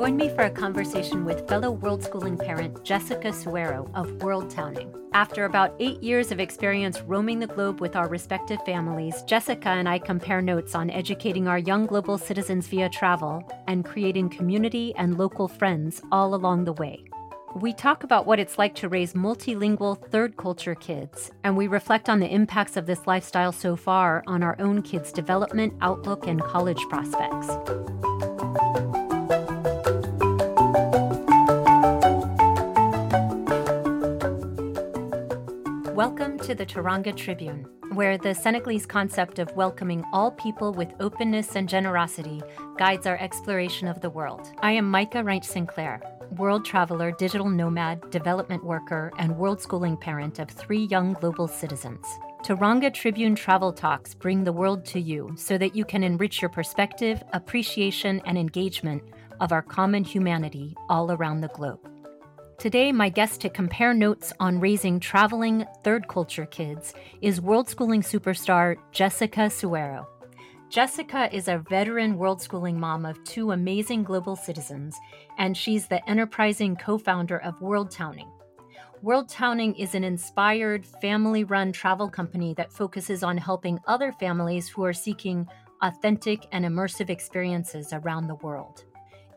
Join me for a conversation with fellow world schooling parent Jessica Sueiro of World Towning. After about eight years of experience roaming the globe with our respective families, Jessica and I compare notes on educating our young global citizens via travel and creating community and local friends all along the way. We talk about what it's like to raise multilingual third culture kids, and we reflect on the impacts of this lifestyle so far on our own kids' development, outlook, and college prospects. Welcome to the Teranga Tribune, where the Senegalese concept of welcoming all people with openness and generosity guides our exploration of the world. I am Micah Wright Sinclair, world traveler, digital nomad, development worker, and world schooling parent of three young global citizens. Teranga Tribune Travel Talks bring the world to you so that you can enrich your perspective, appreciation, and engagement of our common humanity all around the globe. Today, my guest to compare notes on raising traveling third culture kids is world schooling superstar Jessica Sueiro. Jessica is a veteran world schooling mom of two amazing global citizens, and she's the enterprising co founder of World Towning. World Towning is an inspired, family run travel company that focuses on helping other families who are seeking authentic and immersive experiences around the world.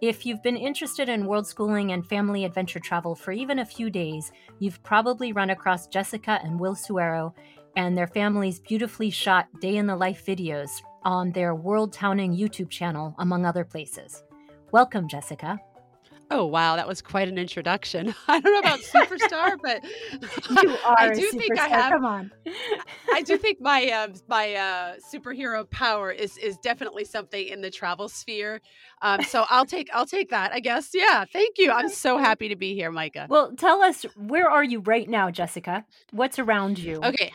If you've been interested in world schooling and family adventure travel for even a few days, you've probably run across Jessica and Will Sueiro and their family's beautifully shot day in the life videos on their World Towning YouTube channel, among other places. Welcome, Jessica. Oh wow, that was quite an introduction. I don't know about superstar, but you are I do think I have. Come on, I do think my uh, my uh, superhero power is is definitely something in the travel sphere. Um, so I'll take I'll take that. I guess. Yeah. Thank you. I'm so happy to be here, Micah. Well, tell us where are you right now, Jessica? What's around you? Okay.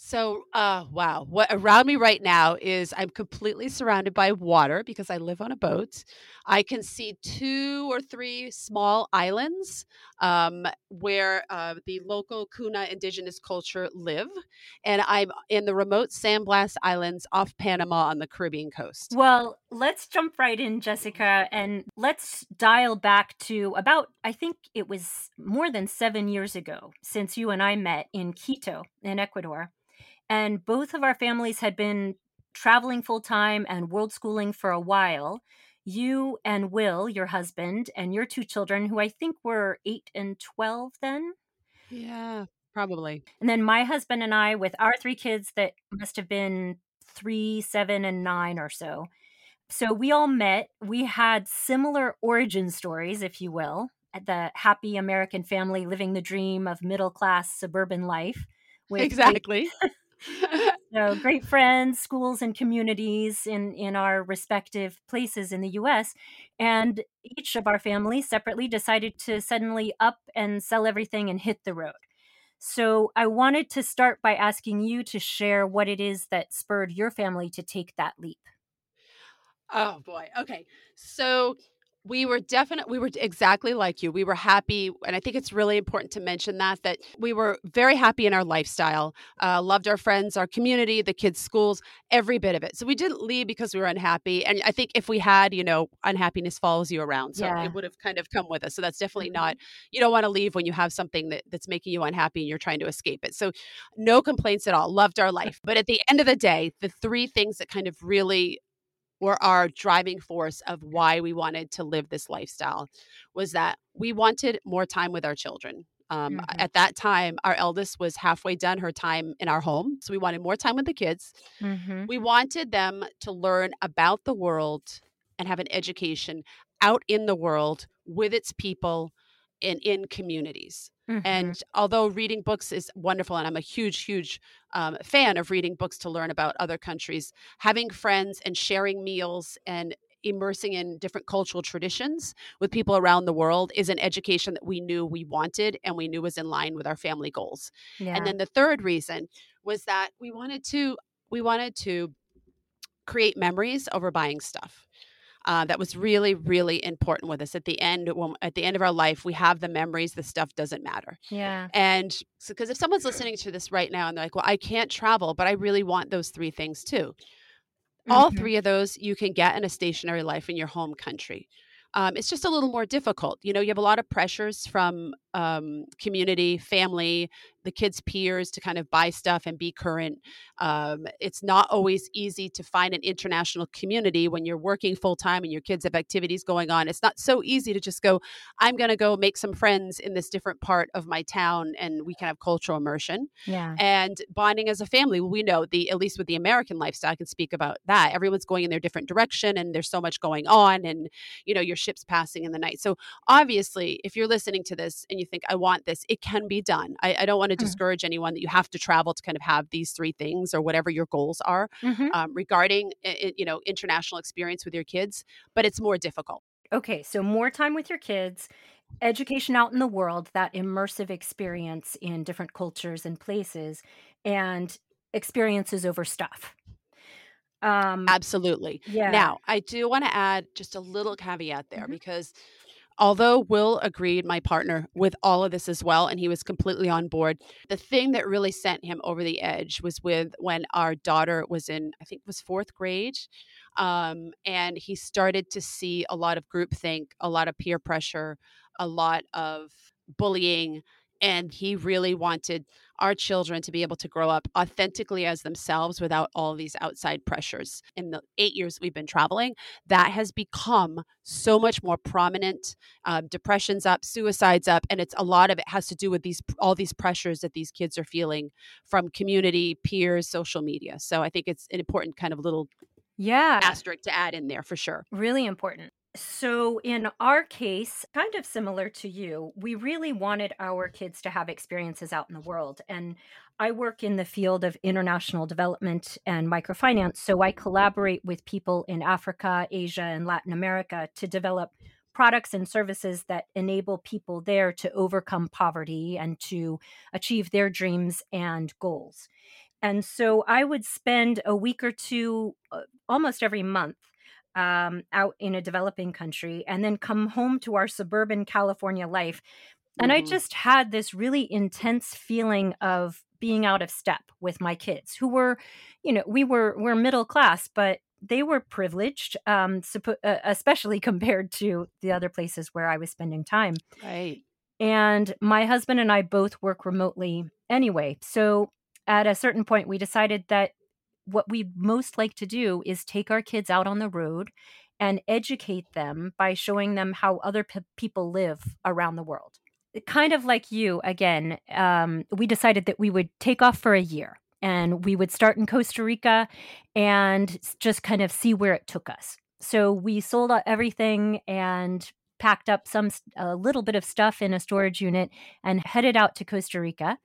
So, uh, wow, what around me right now is I'm completely surrounded by water because I live on a boat. I can see two or three small islands um, where uh, the local Kuna indigenous culture live, and I'm in the remote San Blas Islands off Panama on the Caribbean coast. Well, let's jump right in, Jessica, and let's dial back to about, I think it was more than seven years ago since you and I met in Quito, in Ecuador. And both of our families had been traveling full time and world schooling for a while. You and Will, your husband, and your two children, who I think were eight and 12 then. Yeah, probably. And then my husband and I, with our three kids that must have been three, seven, and nine or so. So we all met. We had similar origin stories, if you will, at the happy American family living the dream of middle class suburban life. exactly. So great friends, schools, and communities in in our respective places in the U.S. And each of our families separately decided to suddenly up and sell everything and hit the road. So I wanted to start by asking you to share what it is that spurred your family to take that leap. Oh boy. Okay. So we were definitely we were exactly like you. We were happy and i think it's really important to mention that that we were very happy in our lifestyle uh, loved our friends our community the kids schools every bit of it. So we didn't leave because we were unhappy and i think if we had you know unhappiness follows you around so yeah. it would have kind of come with us. So that's definitely not mm-hmm. you don't want to leave when you have something that, that's making you unhappy and you're trying to escape it. So no complaints at all. Loved our life. But at the end of the day the three things that kind of really were our driving force of why we wanted to live this lifestyle was that we wanted more time with our children. Um, mm-hmm. At that time, our eldest was halfway done her time in our home. So we wanted more time with the kids. Mm-hmm. We wanted them to learn about the world and have an education out in the world with its people and in communities. Mm-hmm. And although reading books is wonderful, and I'm a huge, huge um, fan of reading books to learn about other countries, having friends and sharing meals and immersing in different cultural traditions with people around the world is an education that we knew we wanted and we knew was in line with our family goals. Yeah. And then the third reason was that we wanted to we wanted to create memories over buying stuff uh, that was really really important with us. At the end when at the end of our life we have the memories the stuff doesn't matter. Yeah. And so because if someone's listening to this right now and they're like well i can't travel but i really want those three things too mm-hmm. all three of those you can get in a stationary life in your home country um, it's just a little more difficult. You know, you have a lot of pressures from um, community, family, the kids' peers to kind of buy stuff and be current. Um, it's not always easy to find an international community when you're working full time and your kids have activities going on. It's not so easy to just go, I'm going to go make some friends in this different part of my town and we can have cultural immersion. Yeah. And bonding as a family, we know the, at least with the American lifestyle, I can speak about that. Everyone's going in their different direction and there's so much going on and, you know, your ship's passing in the night. So obviously, if you're listening to this and you think, I want this, it can be done. I, I don't want to mm-hmm. discourage anyone that you have to travel to kind of have these three things or whatever your goals are mm-hmm. um, regarding, you know, international experience with your kids, but it's more difficult. Okay, so more time with your kids, education out in the world, that immersive experience in different cultures and places, and experiences over stuff. Um, Absolutely. Yeah. Now, I do want to add just a little caveat there mm-hmm. because although Will agreed, my partner, with all of this as well, and he was completely on board, the thing that really sent him over the edge was with when our daughter was in, I think, was fourth grade. Um, and he started to see a lot of groupthink, a lot of peer pressure, a lot of bullying, and he really wanted our children to be able to grow up authentically as themselves without all these outside pressures. In the eight years we've been traveling, that has become so much more prominent. Uh, depression's up, suicide's up, and it's a lot of it has to do with these all these pressures that these kids are feeling from community, peers, social media. So I think it's an important kind of little yeah asterisk to add in there for sure. Really important. So, in our case, kind of similar to you, we really wanted our kids to have experiences out in the world. And I work in the field of international development and microfinance. So, I collaborate with people in Africa, Asia, and Latin America to develop products and services that enable people there to overcome poverty and to achieve their dreams and goals. And so, I would spend a week or two uh, almost every month um, out in a developing country and then come home to our suburban California life. And mm-hmm. I just had this really intense feeling of being out of step with my kids who were, you know, we were we're middle class, but they were privileged, um, especially compared to the other places where I was spending time. Right. And my husband and I both work remotely anyway. So at a certain point, we decided that what we most like to do is take our kids out on the road and educate them by showing them how other people live around the world. Kind of like you, again, um, we decided that we would take off for a year and we would start in Costa Rica and just kind of see where it took us. So we sold everything and packed up some a little bit of stuff in a storage unit and headed out to Costa Rica.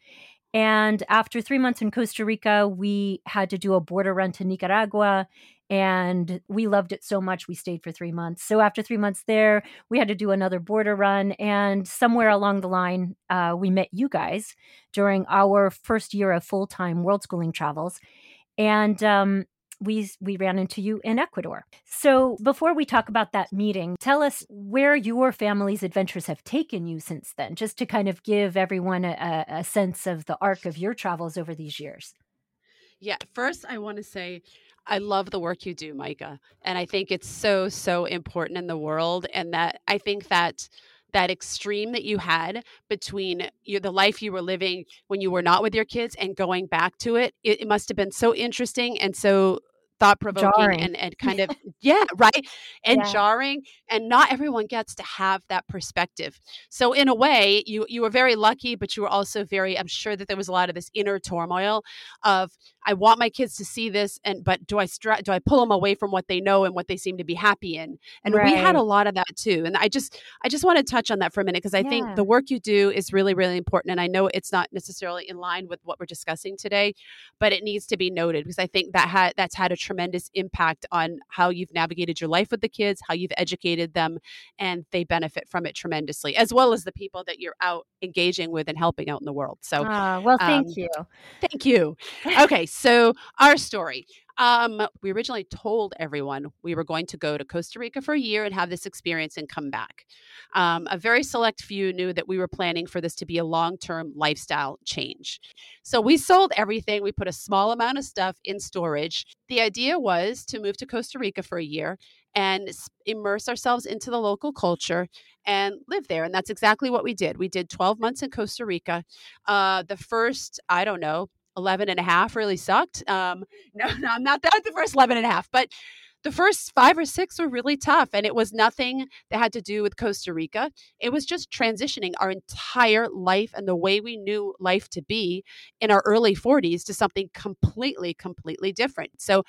And after three months in Costa Rica, we had to do a border run to Nicaragua. And we loved it so much, we stayed for three months. So after three months there, we had to do another border run. And somewhere along the line, uh, we met you guys during our first year of full time world schooling travels. And um, we we ran into you in Ecuador. So before we talk about that meeting, tell us where your family's adventures have taken you since then, just to kind of give everyone a, a sense of the arc of your travels over these years. Yeah, first I want to say I love the work you do, Micah, and I think it's so so important in the world, and that I think that that extreme that you had between you, the life you were living when you were not with your kids and going back to it, it, it must have been so interesting and so thought provoking and, and kind of yeah right and yeah. jarring and not everyone gets to have that perspective so in a way you you were very lucky but you were also very i'm sure that there was a lot of this inner turmoil of I want my kids to see this, and but do I stra- do I pull them away from what they know and what they seem to be happy in? And right. we had a lot of that too. And I just I just want to touch on that for a minute because I yeah. think the work you do is really really important. And I know it's not necessarily in line with what we're discussing today, but it needs to be noted because I think that had that's had a tremendous impact on how you've navigated your life with the kids, how you've educated them, and they benefit from it tremendously, as well as the people that you're out engaging with and helping out in the world. So, uh, well, thank um, you, thank you. Okay. So, our story. Um, we originally told everyone we were going to go to Costa Rica for a year and have this experience and come back. Um, a very select few knew that we were planning for this to be a long term lifestyle change. So we sold everything. We put a small amount of stuff in storage. The idea was to move to Costa Rica for a year and immerse ourselves into the local culture and live there. And that's exactly what we did. We did 12 months in Costa Rica. Uh, the first, I don't know, 11 and a half really sucked. Um, no, no, I'm not that the first 11 and a half, but the first five or six were really tough. And it was nothing that had to do with Costa Rica. It was just transitioning our entire life and the way we knew life to be in our early 40s to something completely, completely different. So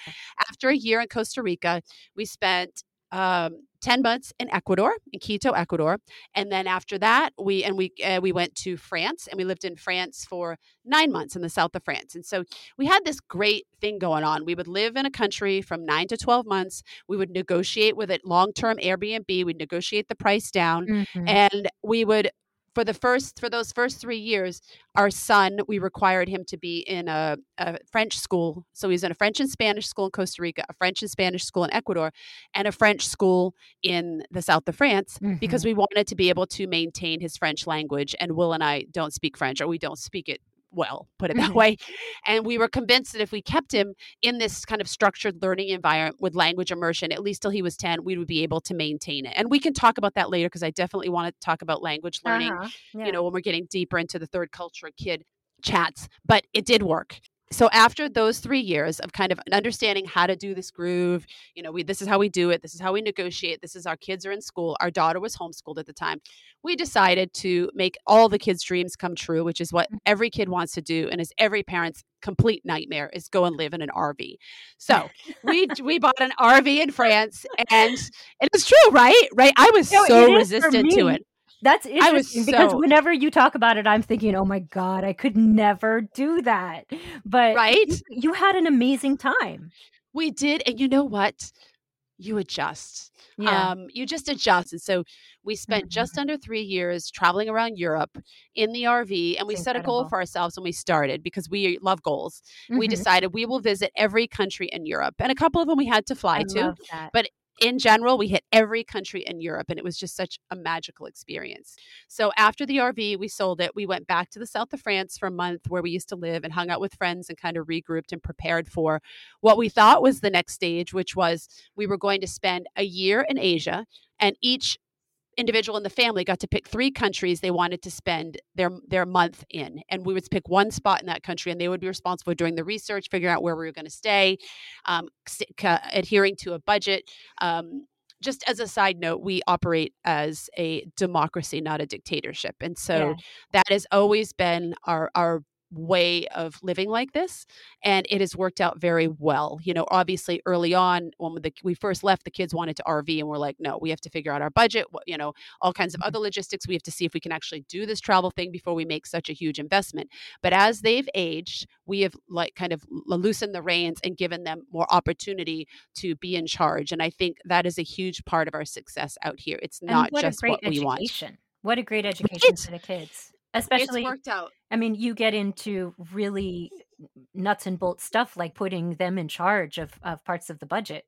after a year in Costa Rica, we spent um, 10 months in Ecuador, in Quito, Ecuador. And then after that, we and we uh, we went to France and we lived in France for 9 months in the south of France. And so we had this great thing going on. We would live in a country from 9 to 12 months. We would negotiate with it long-term Airbnb, we'd negotiate the price down mm-hmm. and we would for the first for those first three years our son we required him to be in a, a, french school so he was in a french and spanish school in costa rica a french and spanish school in ecuador and a french school in the south of france mm-hmm. because we wanted to be able to maintain his french language and will and i don't speak french or we don't speak it well, put it that mm-hmm. way. And we were convinced that if we kept him in this kind of structured learning environment with language immersion, at least till he was 10, we would be able to maintain it. And we can talk about that later because I definitely want to talk about language learning, uh-huh. yeah. you know, when we're getting deeper into the third culture kid chats. But it did work so after those three years of kind of understanding how to do this groove you know we this is how we do it this is how we negotiate this is our kids are in school our daughter was homeschooled at the time we decided to make all the kids dreams come true which is what mm. every kid wants to do and is every parent's complete nightmare is go and live in an rv so we we bought an rv in france and it was true right? Right? I was no, so resistant to it that's interesting because whenever you talk about it, I'm thinking, oh my God, I could never do that. But right? you, you had an amazing time. We did. And you know what? You adjust. Yeah. Um, you just adjust. And so we spent mm-hmm. just under three years traveling around Europe in the RV, and we set a goal for ourselves when we started because we love goals. Mm-hmm. We decided we will visit every country in Europe, and a couple of them we had to fly I to. But in general, we hit every country in Europe, and it was just such a magical experience. So after the RV, we sold it. We went back to the south of France for a month where we used to live and hung out with friends and kind of regrouped and prepared for what we thought was the next stage, which was we were going to spend a year in Asia, and each individual in the family got to pick three countries they wanted to spend their their month in and we would pick one spot in that country and they would be responsible for doing the research figuring out where we were going to stay um, adhering to a budget um, just as a side note, we operate as a democracy, not a dictatorship. And so yeah. that has always been our, our way of living like this and it has worked out very well you know obviously early on when the, we first left the kids wanted to rv and we're like no we have to figure out our budget you know all kinds of mm-hmm. other logistics we have to see if we can actually do this travel thing before we make such a huge investment. But as they've aged we have like kind of loosened the reins and given them more opportunity to be in charge and i think that is a huge part of our success out here. It's not just what education. we want. what a great education for the kids especially it's worked out. I mean you get into really nuts and bolts stuff like putting them in charge of, of parts of the budget.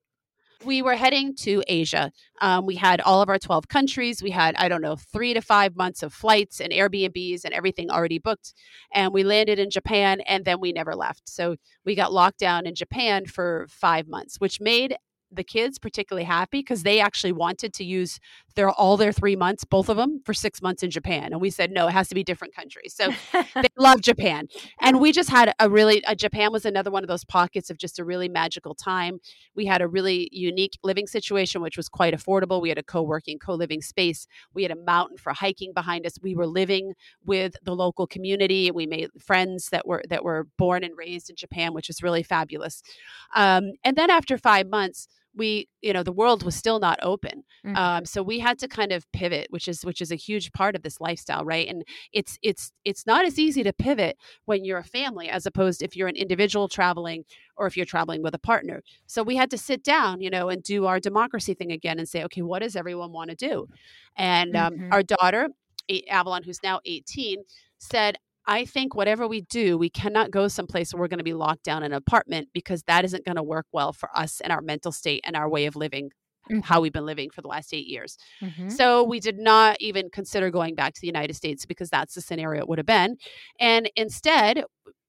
We were heading to asia. Um, we had all of our 12 countries. We had i don't know three to five months of flights and airbnbs and everything already booked and we landed in japan and then we never left. So we got locked down in japan for five months which made the kids particularly happy because they actually wanted to use their all their three months, both of them, for six months in Japan. And we said no, it has to be different countries. So they love Japan, and we just had a really a Japan was another one of those pockets of just a really magical time. We had a really unique living situation, which was quite affordable. We had a co-working, co-living space. We had a mountain for hiking behind us. We were living with the local community. We made friends that were that were born and raised in Japan, which was really fabulous. Um, and then after five months we you know the world was still not open mm-hmm. um, so we had to kind of pivot which is which is a huge part of this lifestyle right and it's it's it's not as easy to pivot when you're a family as opposed if you're an individual traveling or if you're traveling with a partner so we had to sit down you know and do our democracy thing again and say okay what does everyone want to do and um, mm-hmm. our daughter avalon who's now 18 said I think whatever we do, we cannot go someplace where we're going to be locked down in an apartment because that isn't going to work well for us and our mental state and our way of living Mm-hmm. how we've been living for the last eight years. Mm-hmm. So we did not even consider going back to the United States because that's the scenario it would have been. And instead,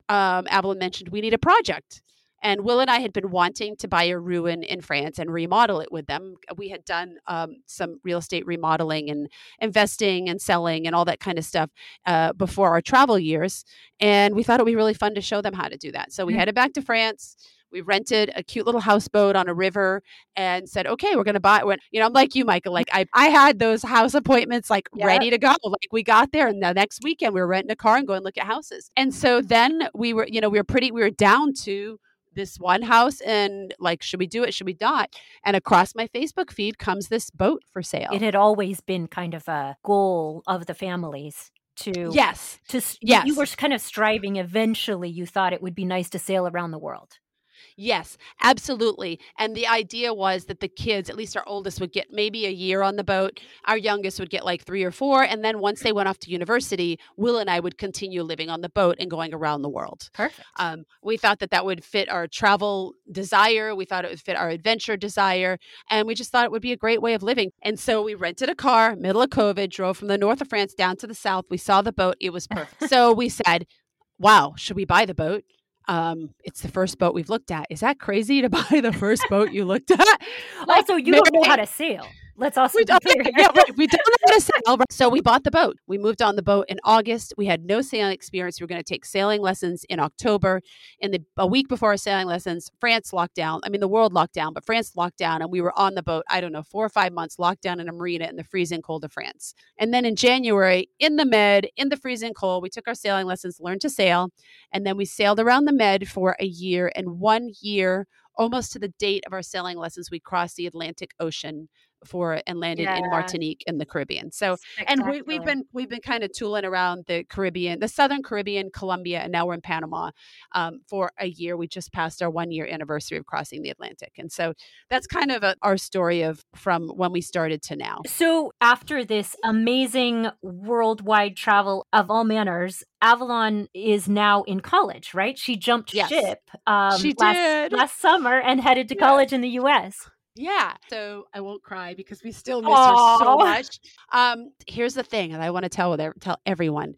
um, mentioned we need a project. And Will and I had been wanting to buy a ruin in France and remodel it with them. We had done um, some real estate remodeling and investing and selling and all that kind of stuff uh, before our travel years. And we thought it would be really fun to show them how to do that. So we mm-hmm. headed back to France we rented a cute little houseboat on a river and said, okay, we're going to buy it. You know, I'm like you, Micah. Like I, I had those house appointments like ready to go. Like we got there and the next weekend we were renting a car and going look at houses. And so then we were, you know, we were pretty, we were down to this one house and like should we do it should we not? And across my facebook feed comes this boat for sale. It had always been kind of a goal of the families to yes. to yes you were kind of striving. Eventually you thought it would be nice to sail around the world Yes, absolutely. And the idea was that the kids, at least our oldest, would get maybe a year on the boat. Our youngest would get like three or four. And then once they went off to university, Will and I would continue living on the boat and going around the world. Perfect. Um, we thought that that would fit our travel desire. We thought it would fit our adventure desire. And we just thought it would be a great way of living. And so we rented a car, middle of COVID, drove from the north of France down to the south. We saw the boat. It was perfect. so we said, wow, should we buy the boat? Um, it's the first boat we've looked at. Is that crazy to buy the first boat you looked at? Like, also, you don't know how to sail. Let's also we don't, yeah, right. we don't know how to sail. So we bought the boat. We moved on the boat in August. We had no sailing experience. We were going to take sailing lessons in October. In the a week before our sailing lessons, France locked down. I mean, the world locked down, but France locked down, and we were on the boat. I don't know, four or five months locked down in a marina in the freezing cold of France. And then in January, in the Med, in the freezing cold, we took our sailing lessons, learned to sail, and then we sailed around the Med for a year. And one year almost to the date of our sailing lessons, we crossed the Atlantic Ocean for and landed yeah. in Martinique in the Caribbean. So and we, we've been we've been kind of tooling around the Caribbean, the Southern Caribbean, Colombia, and now we're in Panama um, for a year. We just passed our one year anniversary of crossing the Atlantic, and so that's kind of a, our story of from when we started to now. So after this amazing worldwide travel of all manners, Avalon is now in college, right? She jumped yes. ship um, she last, did. last summer and headed to yeah. college in the U.S. Yeah. So I won't cry because we still miss Aww. her so much. Um, here's the thing, and I want to tell tell everyone.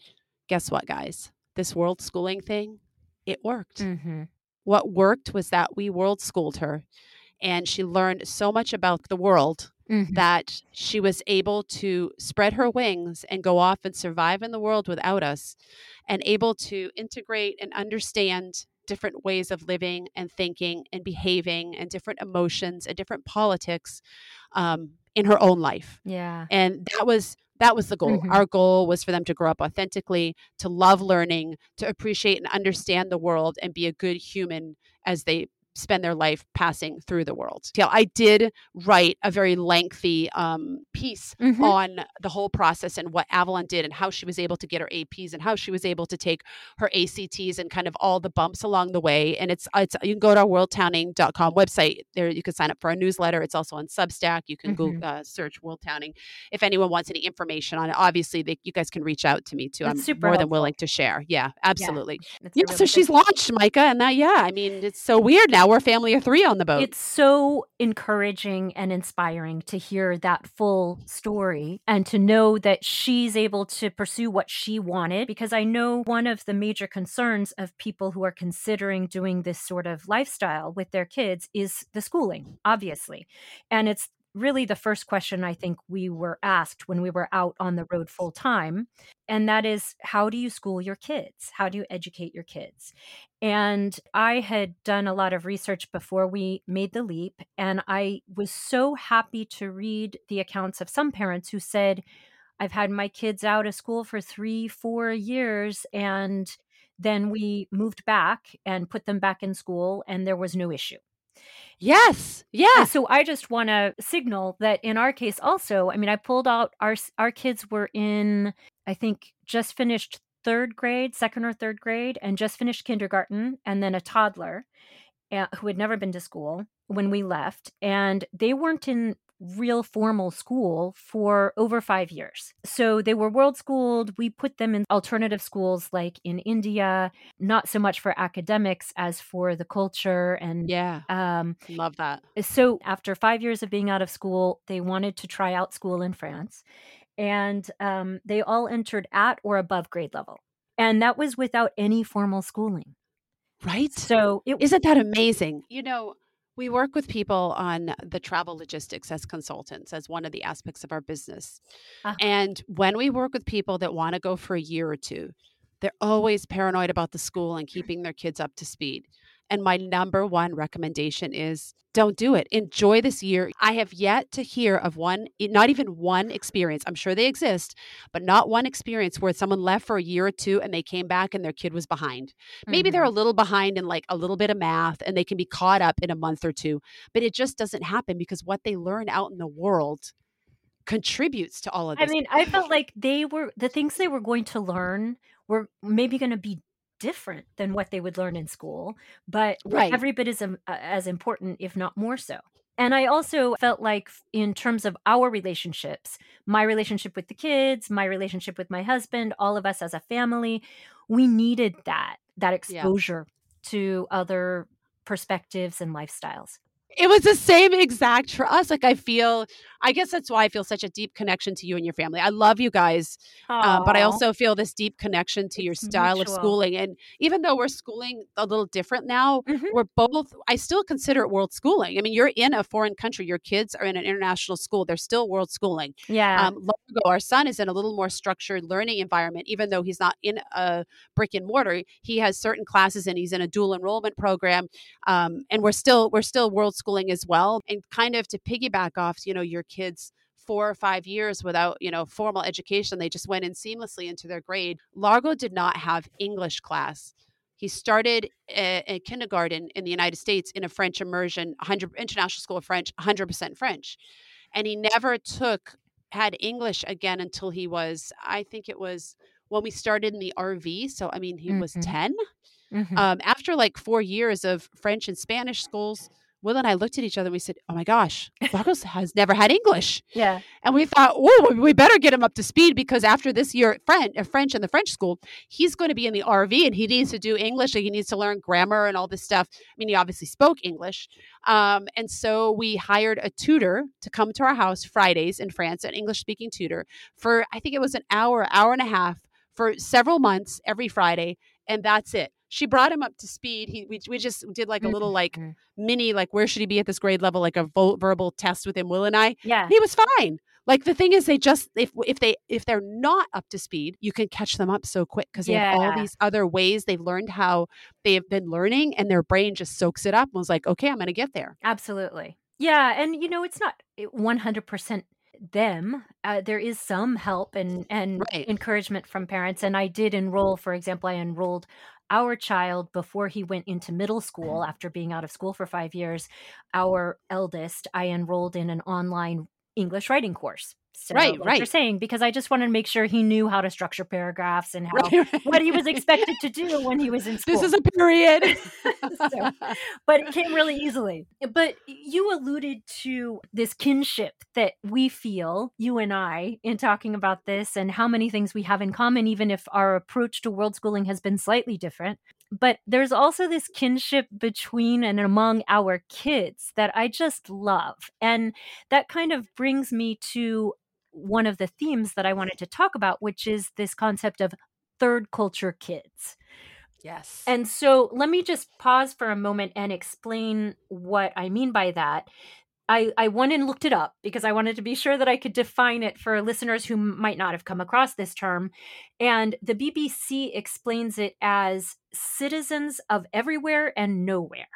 Guess what, guys? This world schooling thing, it worked. Mm-hmm. What worked was that we world schooled her, and she learned so much about the world mm-hmm. that she was able to spread her wings and go off and survive in the world without us, and able to integrate and understand different ways of living and thinking and behaving and different emotions and different politics um, in her own life. Yeah. And that was that was the goal. Mm-hmm. Our goal was for them to grow up authentically, to love learning, to appreciate and understand the world and be a good human as they spend their life passing through the world. Yeah, I did write a very lengthy um, piece mm-hmm. on the whole process and what Avalon did and how she was able to get her APs and how she was able to take her ACTs and kind of all the bumps along the way. And it's it's you can go to our worldtowning.com website. There you can sign up for our newsletter. It's also on Substack. You can mm-hmm. go uh, search World Towning if anyone wants any information on it. Obviously, they, you guys can reach out to me too. That's I'm more helpful. than willing to share. Yeah, absolutely. Yeah, yeah so she's launched Micah, and now yeah, I mean it's so weird now we're family of three on the boat. It's so encouraging and inspiring to hear that full story and to know that she's able to pursue what she wanted. Because I know one of the major concerns of people who are considering doing this sort of lifestyle with their kids is the schooling, obviously. And it's really the first question I think we were asked when we were out on the road full time. And that is, how do you school your kids? How do you educate your kids? And I had done a lot of research before we made the leap. And I was so happy to read the accounts of some parents who said, I've had my kids out of school for three, four years, and then we moved back and put them back in school, and there was no issue. Yes. Yeah. so I just want to signal that in our case also, I mean, I pulled out our our kids were in I think just finished third grade, second or third grade, and just finished kindergarten, and then a toddler uh, who had never been to school when we left, and they weren't in real formal school for over five years. So they were world schooled. We put them in alternative schools like in India, not so much for academics as for the culture. And yeah, um, love that. So after five years of being out of school, they wanted to try out school in France. And um, they all entered at or above grade level. And that was without any formal schooling. Right? So it, isn't that amazing? You know, we work with people on the travel logistics as consultants, as one of the aspects of our business. Uh-huh. And when we work with people that want to go for a year or two, they're always paranoid about the school and keeping their kids up to speed. And my number one recommendation is don't do it. Enjoy this year. I have yet to hear of one, not even one experience. I'm sure they exist, but not one experience where someone left for a year or two and they came back and their kid was behind. Maybe mm-hmm. they're a little behind in like a little bit of math and they can be caught up in a month or two, but it just doesn't happen because what they learn out in the world contributes to all of this. I mean, I felt like they were the things they were going to learn were maybe going to be different than what they would learn in school, but right. every bit is um, as important, if not more so. And I also felt like, in terms of our relationships, my relationship with the kids, my relationship with my husband, all of us as a family, we needed that, that exposure yeah. to other perspectives and lifestyles it was the same exact for us. Like I feel, I guess that's why I feel such a deep connection to you and your family. I love you guys, uh, but I also feel this deep connection to your style mutual. of schooling. And even though we're schooling a little different now, mm-hmm. we're both. I still consider it world schooling. I mean, you're in a foreign country. Your kids are in an international school. They're still world schooling. Yeah. Um, Largo, our son is in a little more structured learning environment. Even though he's not in a brick and mortar, he has certain classes and he's in a dual enrollment program. Um, and we're still we're still world schooling as well. And kind of to piggyback off, you know, your kids four or five years without you know formal education they just went in seamlessly into their grade largo did not have english class he started a, a, kindergarten in the united states in a french immersion 100 international school of french 100% french and he never took had english again until he was i think it was when we started in the rv so i mean he mm-hmm. was 10 mm-hmm. um, after like four years of french and spanish schools Will and I looked at each other and we said, Oh my gosh, Largo has never had English. Yeah. And we thought, Oh, we better get him up to speed because after this year at French, at French in the French school, he's going to be in the RV and he needs to do English and he needs to learn grammar and all this stuff. I mean, he obviously spoke English. Um, and so we hired a tutor to come to our house Fridays in France, an English speaking tutor, for I think it was an hour, hour and a half for several months every Friday. And that's it she brought him up to speed. He we, we just did like a little like mm-hmm. mini like where should he be at this grade level like a vo- verbal test with him Will and I. Yeah, he was fine. Like the thing is, they just if if they if they're not up to speed, you can catch them up so quick because they yeah. have all these other ways they've learned how they have been learning, and their brain just soaks it up and was like, okay, I'm going to get there. Absolutely, yeah, and you know, it's not 100 percent them uh, there is some help and and right. encouragement from parents and i did enroll for example i enrolled our child before he went into middle mm-hmm. school after being out of school for five years our eldest i enrolled in an online english writing course so, right, like right. You're saying because I just wanted to make sure he knew how to structure paragraphs and how right, right. what he was expected to do when he was in school. This is a period, so, but it came really easily. But you alluded to this kinship that we feel, you and I, in talking about this, and how many things we have in common, even if our approach to world schooling has been slightly different but there's also this kinship between and among our kids that I just love. And that kind of brings me to one of the themes that I wanted to talk about, which is this concept of third culture kids. Yes. And so let me just pause for a moment and explain what I mean by that. I, I went and looked it up because I wanted to be sure that I could define it for listeners who might not have come across this term. And the BBC explains it as citizens of everywhere and nowhere.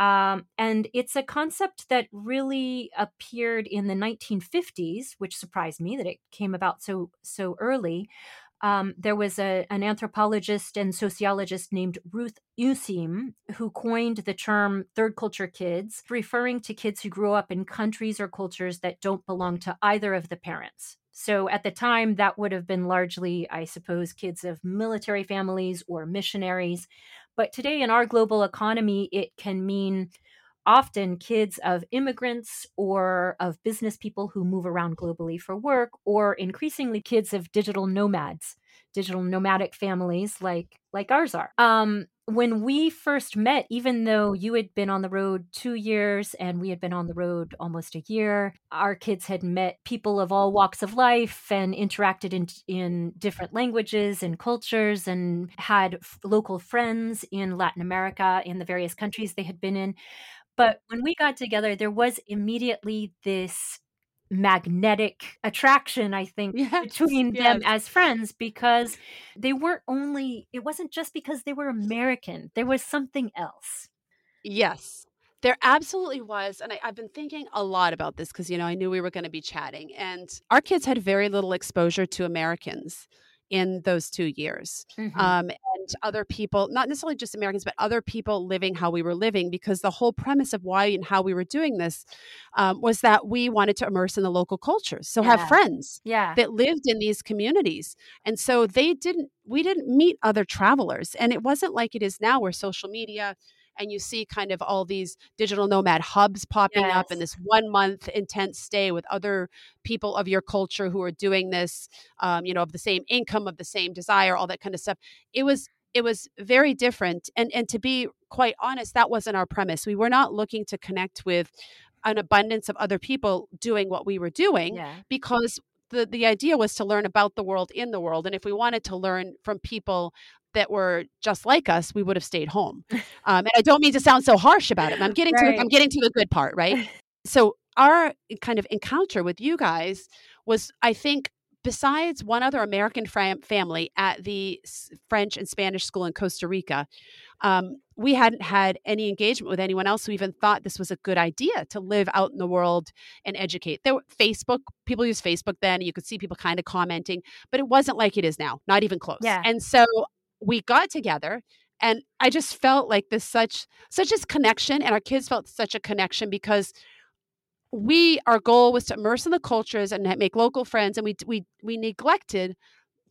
Um, and it's a concept that really appeared in the 1950s, which surprised me that it came about so so early. Um, there was a, an anthropologist and sociologist named Ruth Useem who coined the term third culture kids, referring to kids who grew up in countries or cultures that don't belong to either of the parents. So at the time, that would have been largely, I suppose, kids of military families or missionaries. But today, in our global economy, it can mean often kids of immigrants or of business people who move around globally for work, or increasingly kids of digital nomads, digital nomadic families like like ours are. Um, when we first met, even though you had been on the road two years and we had been on the road almost a year, our kids had met people of all walks of life and interacted in, in different languages and cultures and had f- local friends in Latin America in the various countries they had been in. But when we got together, there was immediately this magnetic attraction i think Yes, between them as friends because they weren't only it wasn't just because they were american there was something else Yes, there absolutely was. And I, I've been thinking a lot about this because, you know, I knew we were going to be chatting. And our kids had very little exposure to Americans in those two years. Mhm. Um, other people, not necessarily just Americans, but other people living how we were living, because the whole premise of why and how we were doing this um, was that we wanted to immerse in the local cultures. So Yeah. have friends yeah that lived in these communities. And so they didn't, we didn't meet other travelers. And it wasn't like it is now where social media and you see kind of all these digital nomad hubs popping up and this one month intense stay with other people of your culture who are doing this, um, you know, of the same income, of the same desire, all that kind of stuff. It was, it was very different. And, and to be quite honest, that wasn't our premise. We were not looking to connect with an abundance of other people doing what we were doing yeah because the the idea was to learn about the world in the world and if we wanted to learn from people that were just like us we would have stayed home um, and i don't mean to sound so harsh about it but i'm getting to Right. i'm getting to the good part right so our kind of encounter with you guys was i think besides one other american fam- family at the S- french and spanish school in costa rica um, we hadn't had any engagement with anyone else who even thought this was a good idea to live out in the world and educate. There were Facebook, people use Facebook then, and you could see people kind of commenting, but it wasn't like it is now, not even close. Yeah. And so we got together and I just felt like this such such this connection and our kids felt such a connection because we our goal was to immerse in the cultures and make local friends and we we we neglected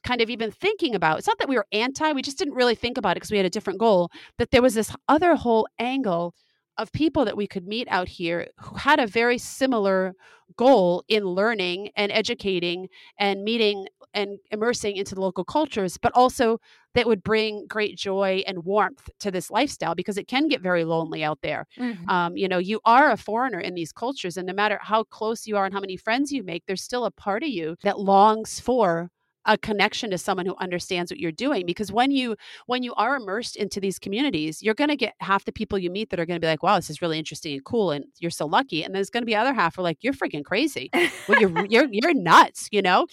kind of even thinking about it's not that we were anti we just didn't really think about it because we had a different goal that there was this other whole angle of people that we could meet out here who had a very similar goal in learning and educating and meeting and immersing into the local cultures but also that would bring great joy and warmth to this lifestyle because it can get very lonely out there Mhm. um, you know you are a foreigner in these cultures and no matter how close you are and how many friends you make there's still a part of you that longs for a connection to someone who understands what you're doing because when you when you are immersed into these communities you're going to get half the people you meet that are going to be like wow this is really interesting and cool and you're so lucky and there's going to be other half who are like you're freaking crazy well, you're you're you're nuts you know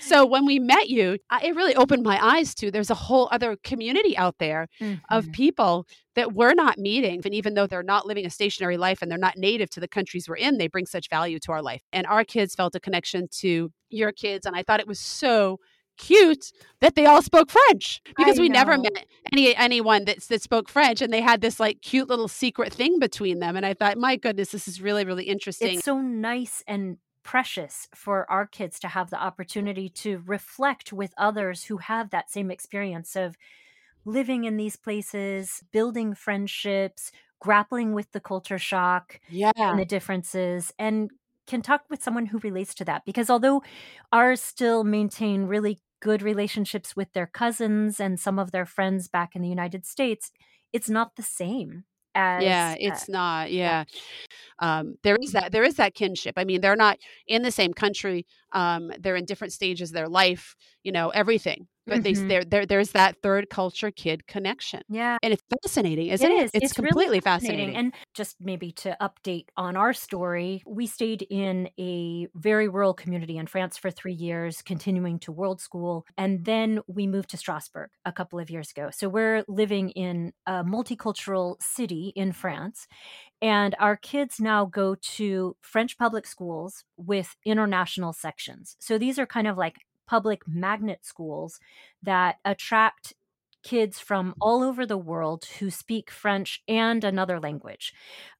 so when we met you I, it really opened my eyes to there's a whole other community out there of Mhm. people that we're not meeting. And even though they're not living a stationary life and they're not native to the countries we're in, they bring such value to our life. And our kids felt a connection to your kids. And I thought it was so cute that they all spoke French because I we never met any anyone that, that spoke French and they had this like cute little secret thing between them. And I thought, my goodness, this is really, really interesting. it's so nice and precious for our kids to have the opportunity to reflect with others who have that same experience of living in these places, building friendships, grappling with the culture shock yeah. and the differences, and can talk with someone who relates to that. Because although ours still maintain really good relationships with their cousins and some of their friends back in the United States, it's not the same as yeah uh, it's not yeah. Um there is that there is that kinship i mean they're not in the same country um they're in different stages of their life you know everything but they Mhm. there there there's that third culture kid connection yeah and it's fascinating isn't It it, is. it's, really completely fascinating, And just maybe to update on our story, we stayed in a very rural community in France for three years, continuing to world school. And then we moved to Strasbourg a couple of years ago. So we're living in a multicultural city in France. And our kids now go to French public schools with international sections. So these are kind of like public magnet schools that attract kids from all over the world who speak French and another language.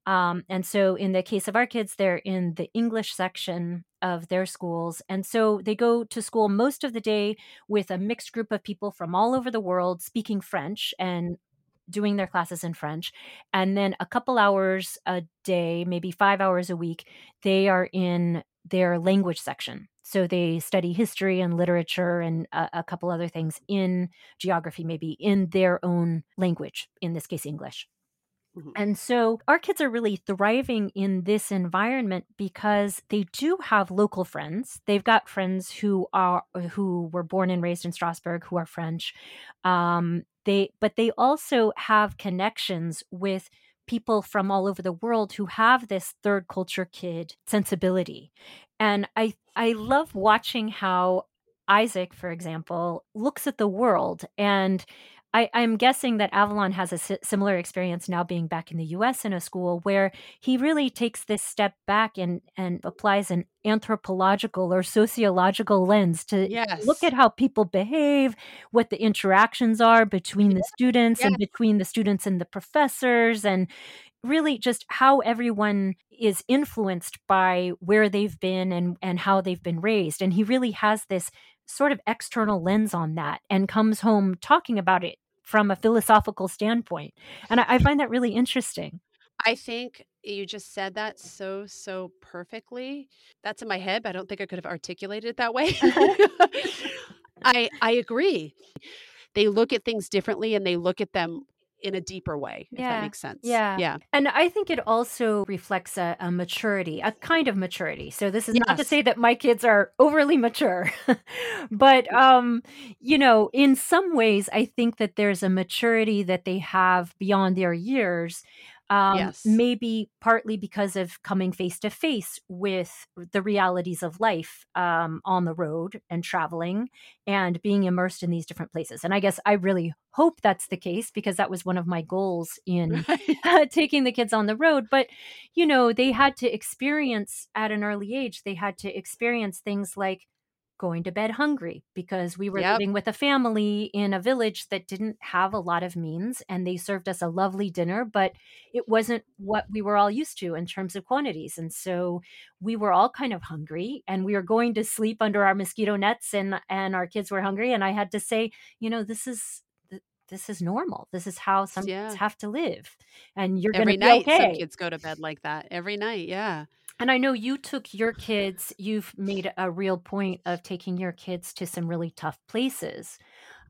Um, and so, in the case of our kids, they're in the English section of their schools. And so, they go to school most of the day with a mixed group of people from all over the world speaking French and doing their classes in French. And then a couple hours a day, maybe five hours a week, they are in their language section. So they study history and literature and a, a couple other things in geography, maybe in their own language, in this case, English. Mm-hmm. And so our kids are really thriving in this environment because they do have local friends. They've got friends who are who were born and raised in Strasbourg who are French. Um, they but they also have connections with people from all over the world who have this third culture kid sensibility. And I I love watching how Isaac, for example, looks at the world and I, am guessing that Avalon has a similar experience now being back in the US in a school where he really takes this step back and, and applies an anthropological or sociological lens to yes. look at how people behave, what the interactions are between yeah. the students yeah. and between the students and the professors, and really just how everyone is influenced by where they've been and, and how they've been raised. And he really has this sort of external lens on that and comes home talking about it from a philosophical standpoint. And I, I find that really interesting. I think you just said that so so perfectly. That's in my head, but I don't think I could have articulated it that way. I I agree. They look at things differently and they look at them in a deeper way, if that makes sense. Yeah. Yeah. And I think it also reflects a, a maturity, a kind of maturity. So this is yes. not to say that my kids are overly mature, but um, you know, in some ways I think that there's a maturity that they have beyond their years um, yes. maybe partly because of coming face to face with the realities of life um, on the road and traveling and being immersed in these different places. And I guess I really hope that's the case because that was one of my goals in uh, taking the kids on the road. But, you know, they had to experience at an early age, they had to experience things like going to bed hungry because we were yep. living with a family in a village that didn't have a lot of means and they served us a lovely dinner but it wasn't what we were all used to in terms of quantities and so we were all kind of hungry and we were going to sleep under our mosquito nets and and our kids were hungry and I had to say you know this is this is normal. This is how some yeah. kids have to live, and you're going to be night, okay. Some kids go to bed like that every night. Yeah, and I know you took your kids, you've made a real point of taking your kids to some really tough places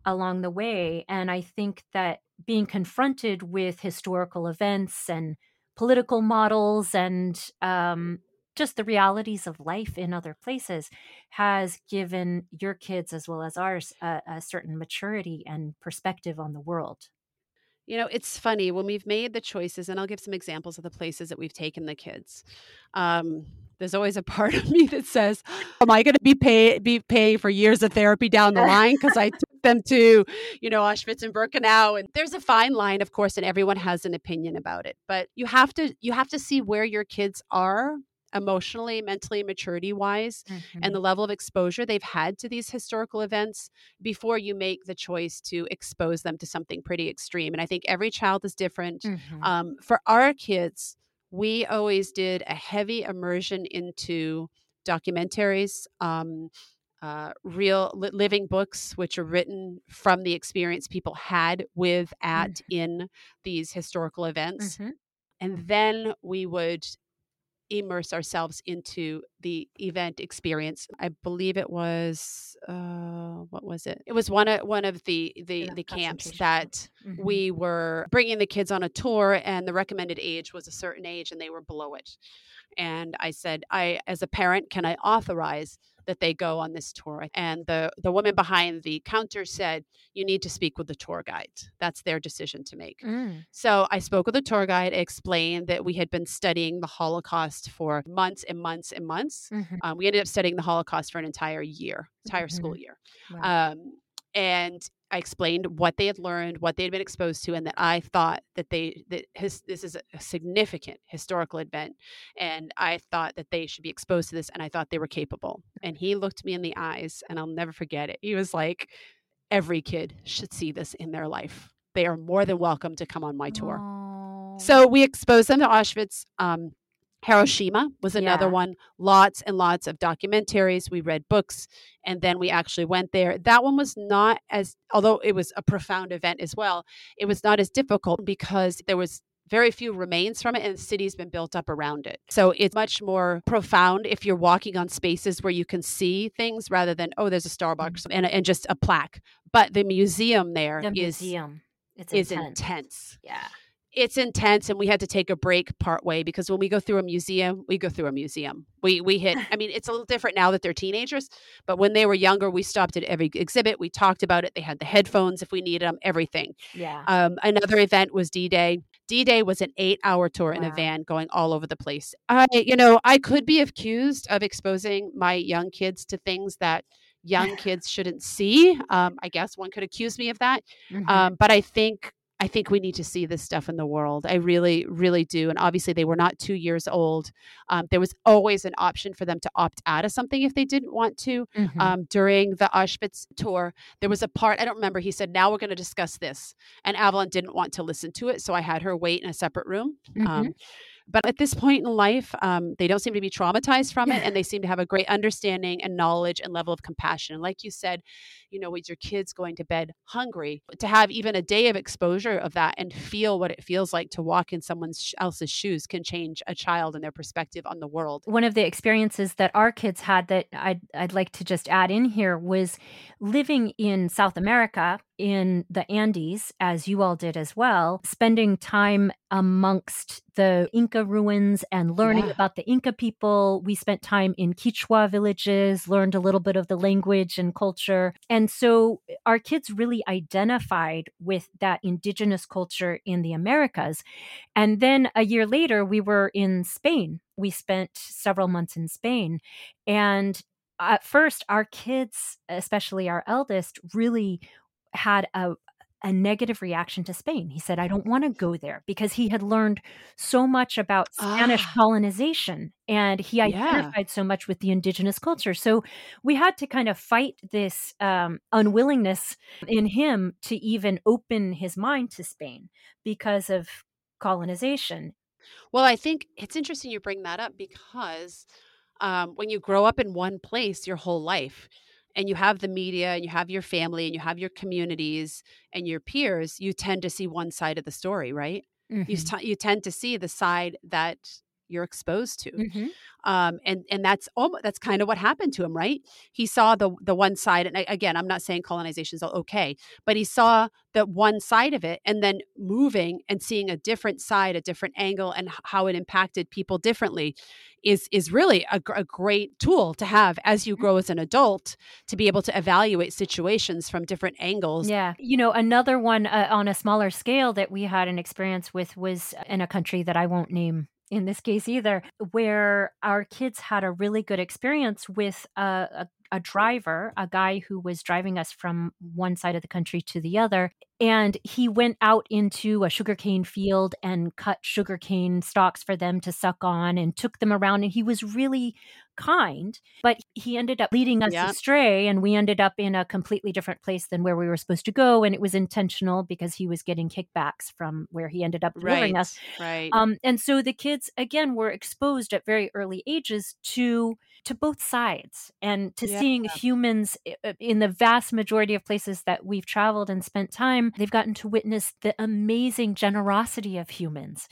along the way. And I think that being confronted with historical events and political models and um, just the realities of life in other places has given your kids, as well as ours, a, a certain maturity and perspective on the world. You know, it's funny when we've made the choices, and I'll give some examples of the places that we've taken the kids. Um, there's always a part of me that says, "Am I going to be pay be paying for years of therapy down the line because I took them to, you know, Auschwitz and Birkenau?" And there's a fine line, of course, and everyone has an opinion about it. But you have to you have to see where your kids are emotionally, mentally, maturity wise, mm-hmm. and the level of exposure they've had to these historical events before you make the choice to expose them to something pretty extreme. And I think every child is different. Mm-hmm. Um, for our kids, we always did a heavy immersion into documentaries. Um, uh, real li- living books, which are written from the experience people had with, at, mm-hmm. in these historical events. Mm-hmm. And then we would immerse ourselves into the event experience. I believe it was uh, what was it? It was one of one of the the, the camps that mm-hmm. we were bringing the kids on a tour, and the recommended age was a certain age, and they were below it. And I said, I as a parent, can I authorize that they go on this tour. And the, the woman behind the counter said, You need to speak with the tour guide. That's their decision to make. Mm. So I spoke with the tour guide, explained that we had been studying the Holocaust for months and months and months. Mm-hmm. Um, we ended up studying the Holocaust for an entire year, entire mm-hmm. school year. Wow. Um, and I explained what they had learned, what they had been exposed to, and that I thought that they that his, this is a significant historical event, and I thought that they should be exposed to this, and I thought they were capable. And he looked me in the eyes, and I'll never forget it. He was like, "Every kid should see this in their life. They are more than welcome to come on my tour." Aww. So we exposed them to Auschwitz. Um, Hiroshima was another yeah. one. Lots and lots of documentaries. We read books and then we actually went there. That one was not as, although it was a profound event as well, it was not as difficult because there was very few remains from it and the city's been built up around it so it's much more profound if you're walking on spaces where you can see things rather than oh there's a starbucks mm-hmm. and, and just a plaque but the museum there the is museum it's is intense. intense yeah it's intense and we had to take a break part way because when we go through a museum we go through a museum. We we hit i mean it's a little different now that they're teenagers but when they were younger we stopped at every exhibit we talked about it they had the headphones if we needed them everything. Yeah. Um, another event was d-day. D-day was an eight hour tour wow. in a van going all over the place. I you know i could be accused of exposing my young kids to things that young kids shouldn't see. Um, i guess one could accuse me of that. Mm-hmm. um, but i think I think we need to see this stuff in the world. I really, really do. And obviously, they were not two years old. Um, there was always an option for them to opt out of something if they didn't want to. Mm-hmm. Um, during the Auschwitz tour, there was a part, I don't remember, he said, Now we're going to discuss this. And Avalon didn't want to listen to it. So I had her wait in a separate room. Mm-hmm. Um, but at this point in life, um, they don't seem to be traumatized from it, and they seem to have a great understanding and knowledge and level of compassion. And like you said, you know, with your kids going to bed hungry, to have even a day of exposure of that and feel what it feels like to walk in someone else's shoes can change a child and their perspective on the world. One of the experiences that our kids had that I'd, I'd like to just add in here was living in South America in the Andes, as you all did as well, spending time amongst the Inca ruins and learning yeah. about the Inca people. We spent time in Quechua villages, learned a little bit of the language and culture. And so eh, our kids really identified with that indigenous culture in the Americas. And then a year later, we were in Spain. We spent several months in Spain. And at first, our kids, especially our eldest, really had a, a negative reaction to Spain. He said, I don't want to go there because he had learned so much about Spanish ah. colonization and he identified yeah. so much with the indigenous culture. So we had to kind of fight this um, unwillingness in him to even open his mind to Spain because of colonization. Well, I think it's interesting you bring that up because um, when you grow up in one place your whole life, and you have the media and you have your family and you have your communities and your peers, you tend to see one side of the story, right? Mm-hmm. You, t- you tend to see the side that you're exposed to. Mm-hmm. Um, and and that's almost, that's kind of what happened to him, right? He saw the the one side, and again, I'm not saying colonization is okay, but he saw the one side of it, and then moving and seeing a different side, a different angle, and how it impacted people differently, is is really a, a great tool to have as you mm-hmm. grow as an adult to be able to evaluate situations from different angles. Yeah, you know, another one uh, on a smaller scale that we had an experience with was in a country that I won't name in this case either, where our kids had a really good experience with a, a, a, driver, a guy who was driving us from one side of the country to the other. And he went out into a sugarcane field and cut sugarcane stalks for them to suck on and took them around. And he was really kind, but he ended up leading us yeah. astray and we ended up in a completely different place than where we were supposed to go. And it was intentional because he was getting kickbacks from where he ended up delivering right, us. Right. Um, and so the kids, again, were exposed at very early ages to to both sides and to yeah. seeing humans uh, in the vast majority of places that we've traveled and spent time they've gotten to witness the amazing generosity of humans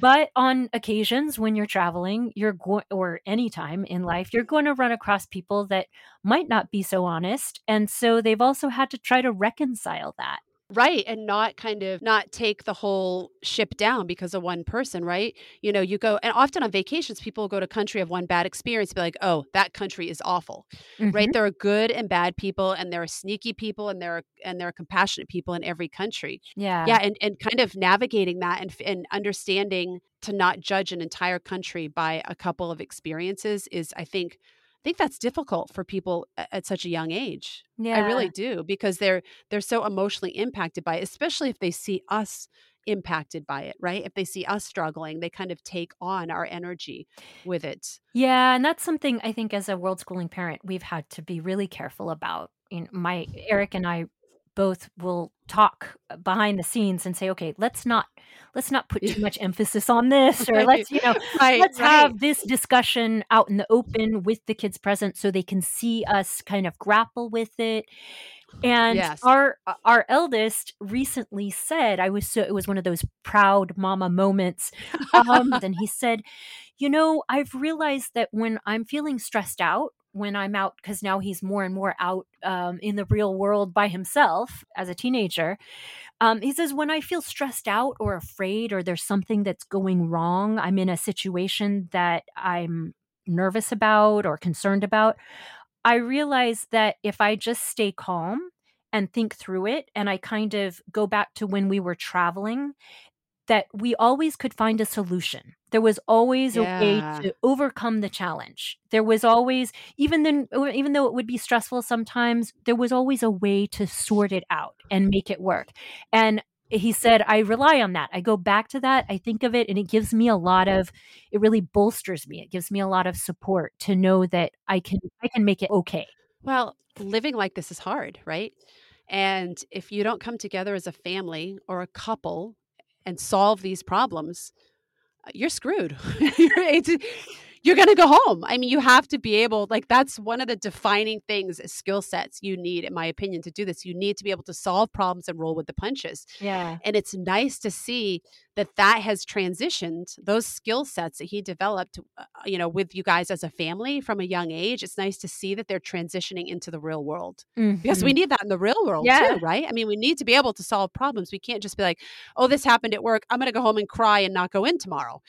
but on occasions when you're traveling you're going or anytime in life, you're going to run across people that might not be so honest. And so they've also had to try to reconcile that. Right. And not kind of not take the whole ship down because of one person, right? You know, you go and often on vacations, people go to country of one bad experience, be like, oh, that country is awful. Mm-hmm. Right. There are good and bad people and there are sneaky people and there are and there are compassionate people in every country. Yeah. Yeah. And and kind of navigating that and and understanding to not judge an entire country by a couple of experiences is, I think, think that's difficult for people at such a young age. Yeah. I really do because they're they're so emotionally impacted by it, especially if they see us impacted by it, right? If they see us struggling, they kind of take on our energy with it. Yeah, and that's something I think as a world schooling parent we've had to be really careful about. You know, my Eric and I both will talk behind the scenes and say okay let's not let's not put too much emphasis on this or let's you know right, let's right. have this discussion out in the open with the kids present so they can see us kind of grapple with it And Yes. our our eldest recently said, I was so it was one of those proud mama moments. Um, and he said, "You know, I've realized that when I'm feeling stressed out, when I'm out, because now he's more and more out um, in the real world by himself as a teenager. Um, he says, when I feel stressed out or afraid, or there's something that's going wrong, I'm in a situation that I'm nervous about or concerned about. I realize that if I just stay calm and think through it, and I kind of go back to when we were traveling, that we always could find a solution. There was always a way to overcome the challenge. There was always, even then, even though it would be stressful sometimes, there was always a way to sort it out and make it work. And he said, I rely on that. I go back to that. I think of it, and it gives me a lot of. It really bolsters me. It gives me a lot of support to know that I can. I can make it okay. Well, living like this is hard, right? And if you don't come together as a family or a couple and solve these problems, you're screwed. you're, you're going to go home. I mean, you have to be able, like, that's one of the defining things, skill sets you need, in my opinion, to do this. You need to be able to solve problems and roll with the punches. Yeah. And it's nice to see that that has transitioned those skill sets that he developed, uh, you know, with you guys as a family from a young age. It's nice to see that they're transitioning into the real world because we need that in the real world Yeah. too, right? I mean, we need to be able to solve problems. We can't just be like, "Oh, this happened at work. I'm going to go home and cry and not go in tomorrow."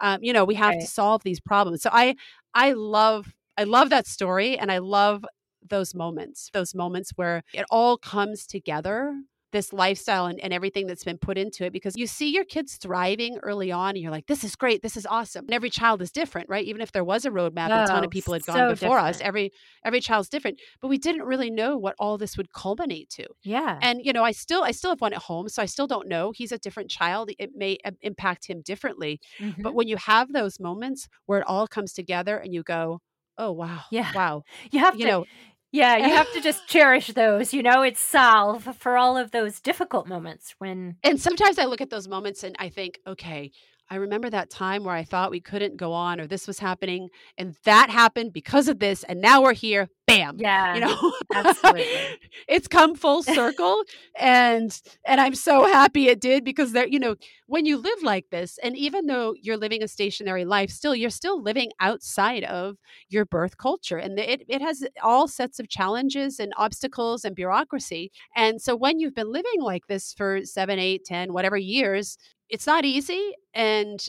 Um, you know, we have Right. to solve these problems. So I, I love, I love that story, and I love those moments, those moments where it all comes together. This lifestyle and, and everything that's been put into it because you see your kids thriving early on and you're like, this is great, this is awesome. And every child is different, right? Even if there was a roadmap, a ton Oh, of people had gone so before us. different. Every every child's different but we didn't really know what all this would culminate to Yeah. and you know i still i still have one at home so i still don't know he's a different child it may impact him differently Mhm. but when you have those moments where it all comes together and you go oh wow Yeah. wow you have you to know Yeah, you have to just cherish those, you know, it's salve for all of those difficult moments when and sometimes i look at those moments and i think okay I remember that time where I thought we couldn't go on or this was happening and that happened because of this and now we're here bam Yeah. you know absolutely. it's come full circle and and i'm so happy it did because there you know when you live like this and even though you're living a stationary life still you're still living outside of your birth culture and it, it has all sets of challenges and obstacles and bureaucracy and so when you've been living like this for seven eight ten whatever years it's not easy and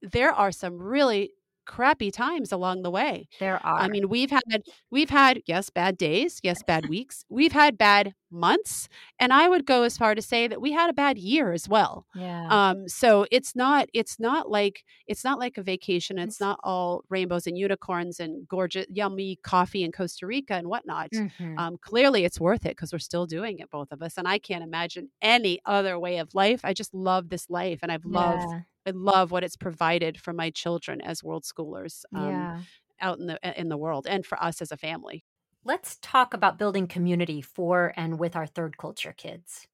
there are some really crappy times along the way There are. I mean, we've had we've had yes, bad days, yes, bad weeks. We've had bad months, and I would go as far to say that we had a bad year as well. yeah. Um, so it's not it's not like it's not like a vacation. It's It's- not all rainbows and unicorns and gorgeous, yummy coffee in Costa Rica and whatnot. Mhm. Um, clearly, it's worth it because we're still doing it, both of us. And I can't imagine any other way of life. I just love this life, and I've loved yeah. I love what it's provided for my children as world schoolers. Um, yeah. out in the in the world and for us as a family. Let's talk about building community for and with our third culture kids.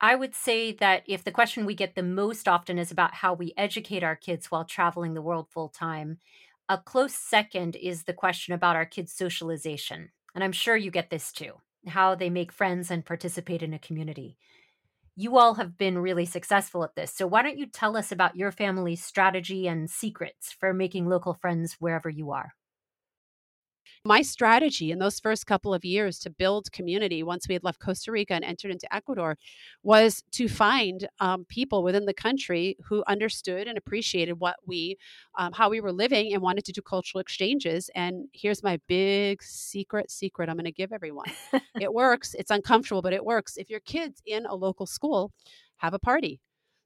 I would say that if the question we get the most often is about how we educate our kids while traveling the world full time, a close second is the question about our kids' socialization. And I'm sure you get this too how they make friends and participate in a community. You all have been really successful at this. So, why don't you tell us about your family's strategy and secrets for making local friends wherever you are? My strategy in those first couple of years to build community once we had left Costa Rica and entered into Ecuador was to find um, people within the country who understood and appreciated what we, um, how we were living and wanted to do cultural exchanges. And here's my big secret secret I'm going to give everyone. it works. It's uncomfortable, but it works. If your kid's in a local school, have a party.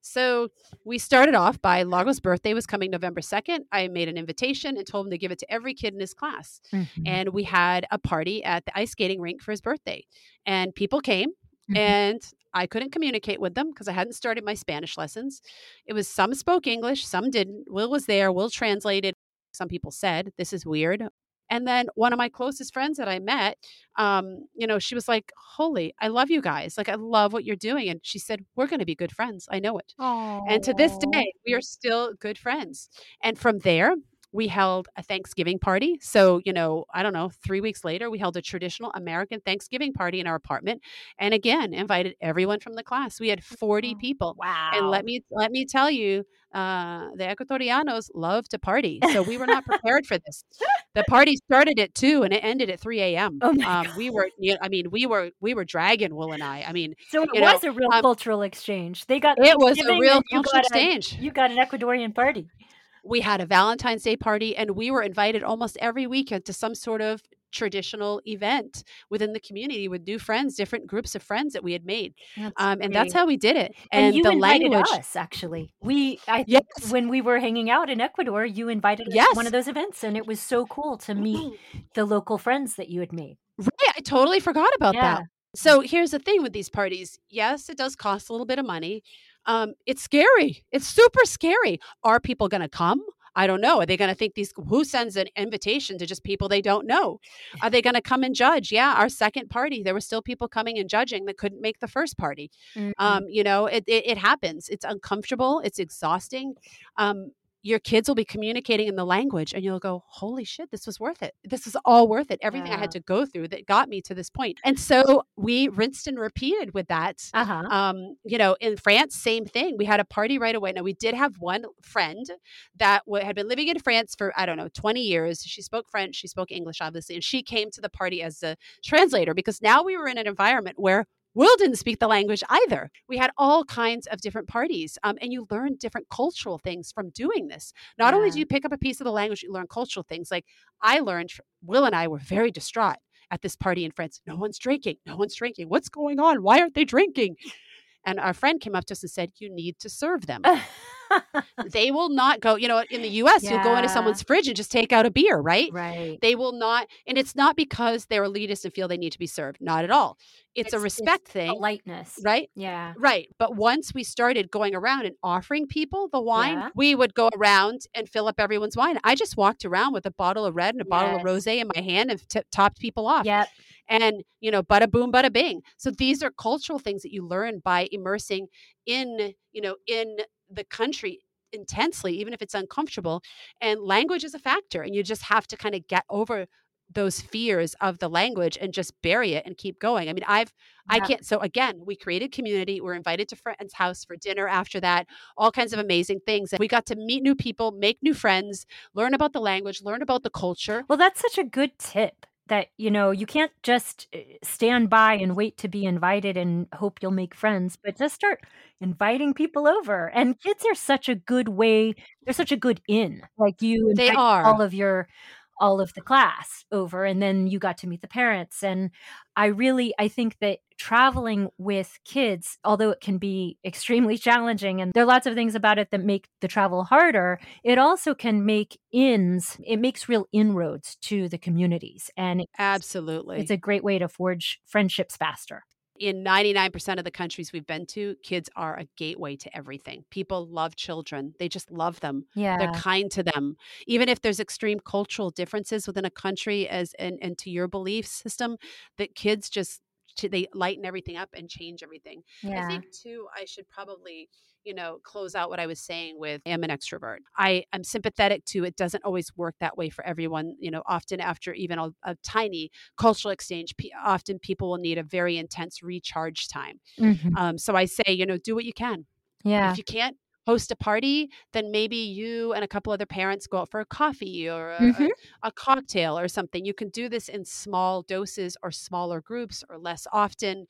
So we started off by Largo's birthday was coming November 2nd. I made an invitation and told him to give it to every kid in his class. Mm-hmm. And we had a party at the ice skating rink for his birthday. And people came Mhm. and I couldn't communicate with them because I hadn't started my Spanish lessons. It was some spoke English, some didn't. Will was there, Will translated. Some people said, This is weird. And then one of my closest friends that I met, um, you know, she was like, Holy, I love you guys. Like, I love what you're doing. And she said, We're going to be good friends. I know it. Aww. And to this day, we are still good friends. And from there, we held a Thanksgiving party. So, you know, I don't know, three weeks later, we held a traditional American Thanksgiving party in our apartment. And again, invited everyone from the class. We had 40 people. Wow. And let me let me tell you, uh, the Ecuadorianos love to party. So we were not prepared for this. The party started at two and it ended at 3 a.m. Oh um, we were, you know, I mean, we were, we were dragging Will and I. I mean, so it was know, a real um, cultural exchange. They got it was a real cultural got a- exchange. you got an Ecuadorian party. we had a Valentine's Day party and we were invited almost every weekend to some sort of traditional event within the community with new friends, different groups of friends that we had made. That's Um, and that's how we did it. And, And, you the invited language. us actually. We I think Yes. when we were hanging out in Ecuador, you invited us to one of those events, and it was so cool to meet the local friends that you had made. Right. I totally forgot about Yeah. that. So here's the thing with these parties. Yes, it does cost a little bit of money. Um, it's scary. It's super scary. Are people going to come? I don't know. Are they going to think these? Who sends an invitation to just people they don't know? Are they going to come and judge? Yeah, our second party, there were still people coming and judging that couldn't make the first party. Mhm. Um, you know, it, it it happens. It's uncomfortable. It's exhausting. Um, your kids will be communicating in the language, and you'll go, "Holy shit, this was worth it. This is all worth it. Everything I had to go through that got me to this point." And so we rinsed and repeated with that. uh-huh. Um, you know, in France, same thing. We had a party right away. Now we did have one friend that w- had been living in France for I don't know twenty years. She spoke French, she spoke English, obviously, and she came to the party as a translator because now we were in an environment where Will didn't speak the language either. We had all kinds of different parties, um, and you learn different cultural things from doing this. Not only do you pick up a piece of the language, you learn cultural things. Like I learned, Will and I were very distraught at this party in France. No one's drinking. No one's drinking. What's going on? Why aren't they drinking? And our friend came up to us and said, You need to serve them. they will not go, you know, in the US, you'll go into someone's fridge and just take out a beer, right? right. They will not, and it's not because they're elitist and feel they need to be served. Not at all. It's, a respect thing, lightness, right? Yeah. Right. But once we started going around and offering people the wine, Yeah. we would go around and fill up everyone's wine. I just walked around with a bottle of red and a bottle of rose in my hand and t- topped people off. Yep. And, you know, bada boom, bada bing. So these are cultural things that you learn by immersing in, you know, in the country intensely, even if it's uncomfortable. And language is a factor. And you just have to kind of get over those fears of the language and just bury it and keep going. I mean, I've I can't so again, we created community. We're invited to friends' house for dinner after that, all kinds of amazing things. And we got to meet new people, make new friends, learn about the language, learn about the culture. Well, that's such a good tip that, you know, you can't just uh, stand by and wait to be invited and hope you'll make friends, but just start inviting people over. And kids are such a good way, they're such a good in. Like you They are. all of your all of the class over and then you got to meet the parents and I really I think that traveling with kids although it can be extremely challenging and there are lots of things about it that make the travel harder it also can make ins it makes real inroads to the communities and it's, Absolutely. it's a great way to forge friendships faster in 99% of the countries we've been to, kids are a gateway to everything. People love children. They just love them. yeah They're kind to them. Even if there's extreme cultural differences within a country as and, and to your belief system, that kids just they lighten everything up and change everything. yeah I think too, I should probably, you know, close out what I was saying with I am an extrovert. I am sympathetic to it doesn't always work that way for everyone. You know, often after even a, a tiny cultural exchange, pe- often people will need a very intense recharge time. Mhm. Um, so I say, you know, do what you can. yeah If you can't host a party, then maybe you and a couple other parents go out for a coffee or a, Mhm. a, a cocktail or something. You can do this in small doses or smaller groups or less often.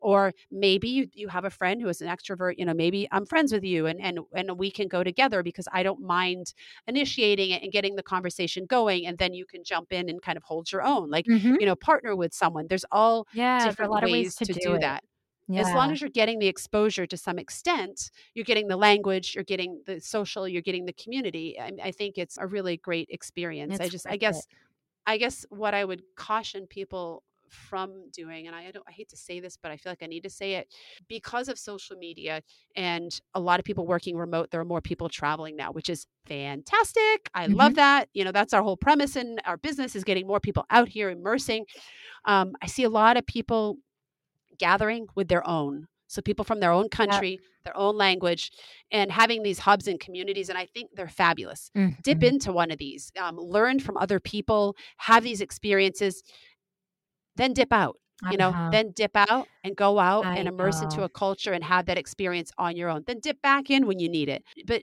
Or maybe you, you have a friend who is an extrovert, you know, maybe I'm friends with you and, and and we can go together because I don't mind initiating it and getting the conversation going. And then you can jump in and kind of hold your own. Like, Mhm. you know, partner with someone. There's all yeah are a different lot of ways ways to, to, do, do that yeah. as long as you're getting the exposure to some extent you're getting the language you're getting the social you're getting the community i, I think it's a really great experience. I just i guess it. i guess what i would caution people from doing and I, don't i hate to say this but i feel like i need to say it because of social media and a lot of people working remote there are more people traveling now which is fantastic. I love that. You know that's our whole premise and our business is getting more people out here immersing. Um, i see a lot of people gathering with their own So people from their own country, yep. their own language, and having these hubs and communities. And I think they're fabulous. Mm-hmm. Dip into one of these, um, learn from other people, have these experiences, then dip out. You know, uh-huh. then dip out and go out I and immerse know. into a culture and have that experience on your own. Then dip back in when you need it. But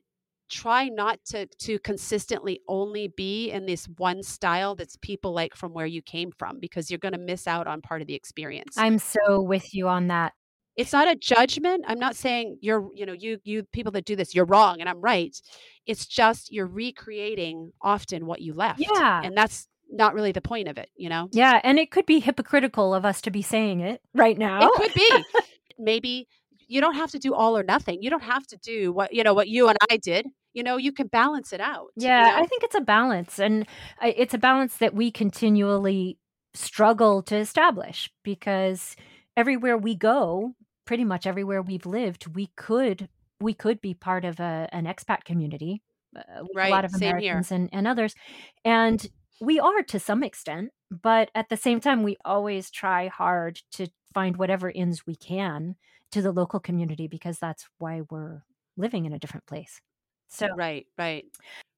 try not to to consistently only be in this one style that's people like from where you came from because you're going to miss out on part of the experience. I'm so with you on that. It's not a judgment. I'm not saying you're you know you you people that do this you're wrong and i'm right. It's just you're recreating often what you left yeah. and that's not really the point of it you know? Yeah and it could be hypocritical of us to be saying it right now. it could be. Maybe you don't have to do all or nothing you don't have to do what you know what you and i did you know you can balance it out yeah you know? i think it's a balance and it's a balance that we continually struggle to establish because everywhere we go pretty much everywhere we've lived, we could we could be part of a, an expat community, uh, right. a lot of Americans and, and others, and we are to some extent. But at the same time, we always try hard to find whatever ends we can to the local community because that's why we're living in a different place. So right, right.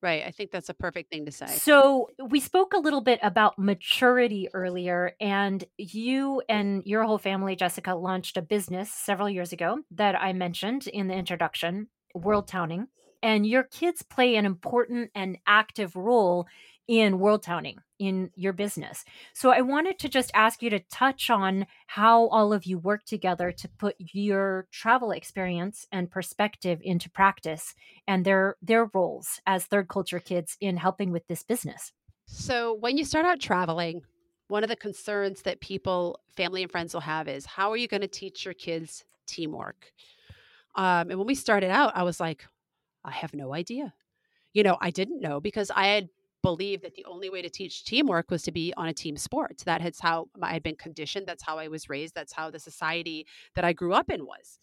Right. I think that's a perfect thing to say. So, we spoke a little bit about maturity earlier, and you and your whole family, Jessica, launched a business several years ago that I mentioned in the introduction, World Towning. And your kids play an important and active role in world towning in your business. So I wanted to just ask you to touch on how all of you work together to put your travel experience and perspective into practice and their their roles as third culture kids in helping with this business. So when you start out traveling, one of the concerns that people, family and friends will have is how are you going to teach your kids teamwork? Um, and when we started out, I was like, I have no idea. You know, I didn't know because I had believed that the only way to teach teamwork was to be on a team sport. That is how I had been conditioned. That's how I was raised. That's how the society that I grew up in was.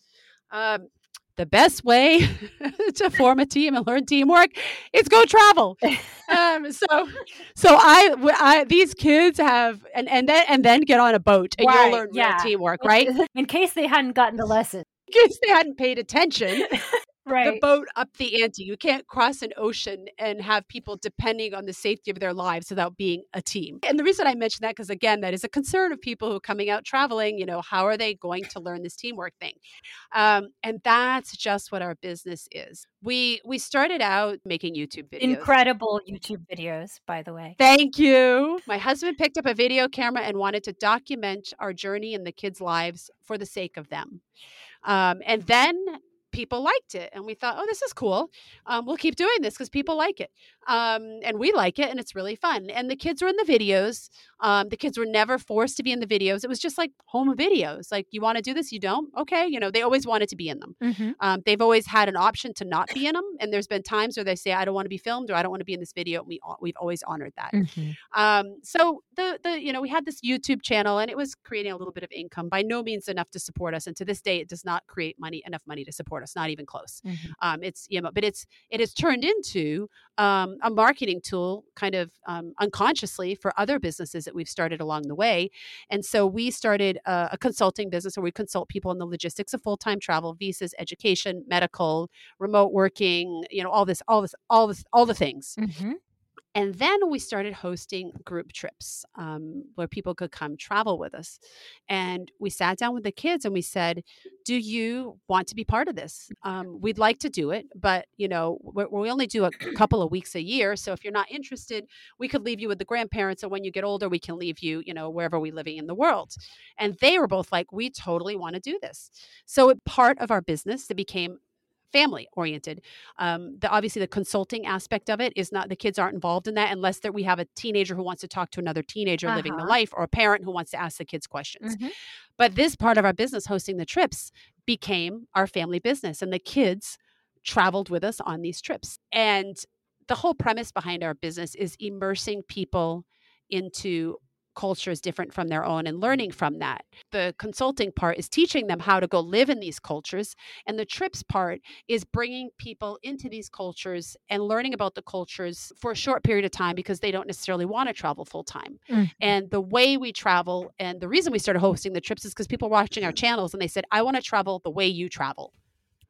Um, the best way to form a team and learn teamwork is go travel. Um, so, so I, I, these kids have, and and then and then get on a boat and right, you'll learn yeah. teamwork, right? In case they hadn't gotten the lesson. In case they hadn't paid attention right. the boat up the ante. You can't cross an ocean and have people depending on the safety of their lives without being a team. And the reason I mention that, because again, that is a concern of people who are coming out traveling. You know, how are they going to learn this teamwork thing? Um, and that's just what our business is. We we started out making YouTube videos. Incredible YouTube videos, by the way. Thank you. My husband picked up a video camera and wanted to document our journey and the kids' lives for the sake of them. Um, and then people liked it and we thought oh this is cool. Um, we'll keep doing this because people like it um, and we like it and it's really fun and the kids were in the videos um, the kids were never forced to be in the videos it was just like home videos like you want to do this you don't okay you know they always wanted to be in them mm-hmm. Um, they've always had an option to not be in them and there's been times where they say i don't want to be filmed or i don't want to be in this video and we, we've always honored that mm-hmm. Um, so the the you know we had this youtube channel and it was creating a little bit of income by no means enough to support us and to this day it does not create money enough money to support us not even close mm-hmm. um, it's you know but it's it has turned into um, a marketing tool kind of um, unconsciously for other businesses that we've started along the way and so we started a, a consulting business where we consult people in the logistics of full-time travel visas education medical remote working you know all this all this all this all the things mm-hmm. And then we started hosting group trips um, where people could come travel with us. And we sat down with the kids and we said, "Do you want to be part of this? Um, we'd like to do it, but you know, we only do a couple of weeks a year. So if you're not interested, we could leave you with the grandparents, and when you get older, we can leave you, you know, wherever we're living in the world." And they were both like, "We totally want to do this." So part of our business that became family oriented. Um, the obviously the consulting aspect of it is not the kids aren't involved in that unless that we have a teenager who wants to talk to another teenager uh-huh. living the life or a parent who wants to ask the kids questions. Mm-hmm. But this part of our business, hosting the trips, became our family business, and the kids traveled with us on these trips. And the whole premise behind our business is immersing people into culture is different from their own and learning from that. The consulting part is teaching them how to go live in these cultures. And the trips part is bringing people into these cultures and learning about the cultures for a short period of time because they don't necessarily want to travel full time. Mm. And the way we travel and the reason we started hosting the trips is because people were watching our channels and they said, I want to travel the way you travel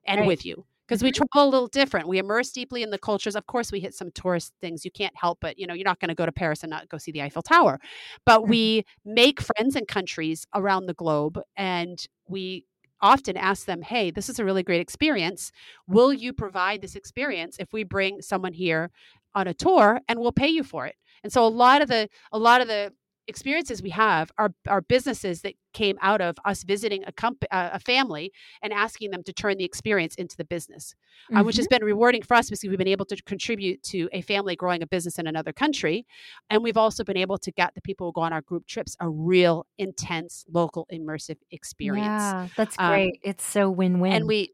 and right. with you because we travel a little different. We immerse deeply in the cultures. Of course, we hit some tourist things. You can't help but, you know, you're not going to go to Paris and not go see the Eiffel Tower. But mm-hmm. we make friends in countries around the globe and we often ask them, hey, this is a really great experience. Will you provide this experience if we bring someone here on a tour and we'll pay you for it? And so a lot of the a lot of the experiences we have are, are businesses that came out of us visiting a, comp- uh, a family and asking them to turn the experience into the business, mm-hmm. uh, which has mm-hmm. been rewarding for us because we've been able to contribute to a family growing a business in another country. And we've also been able to get the people who go on our group trips a real intense local immersive experience. Yeah, that's um, great. Um, it's so win win. And we,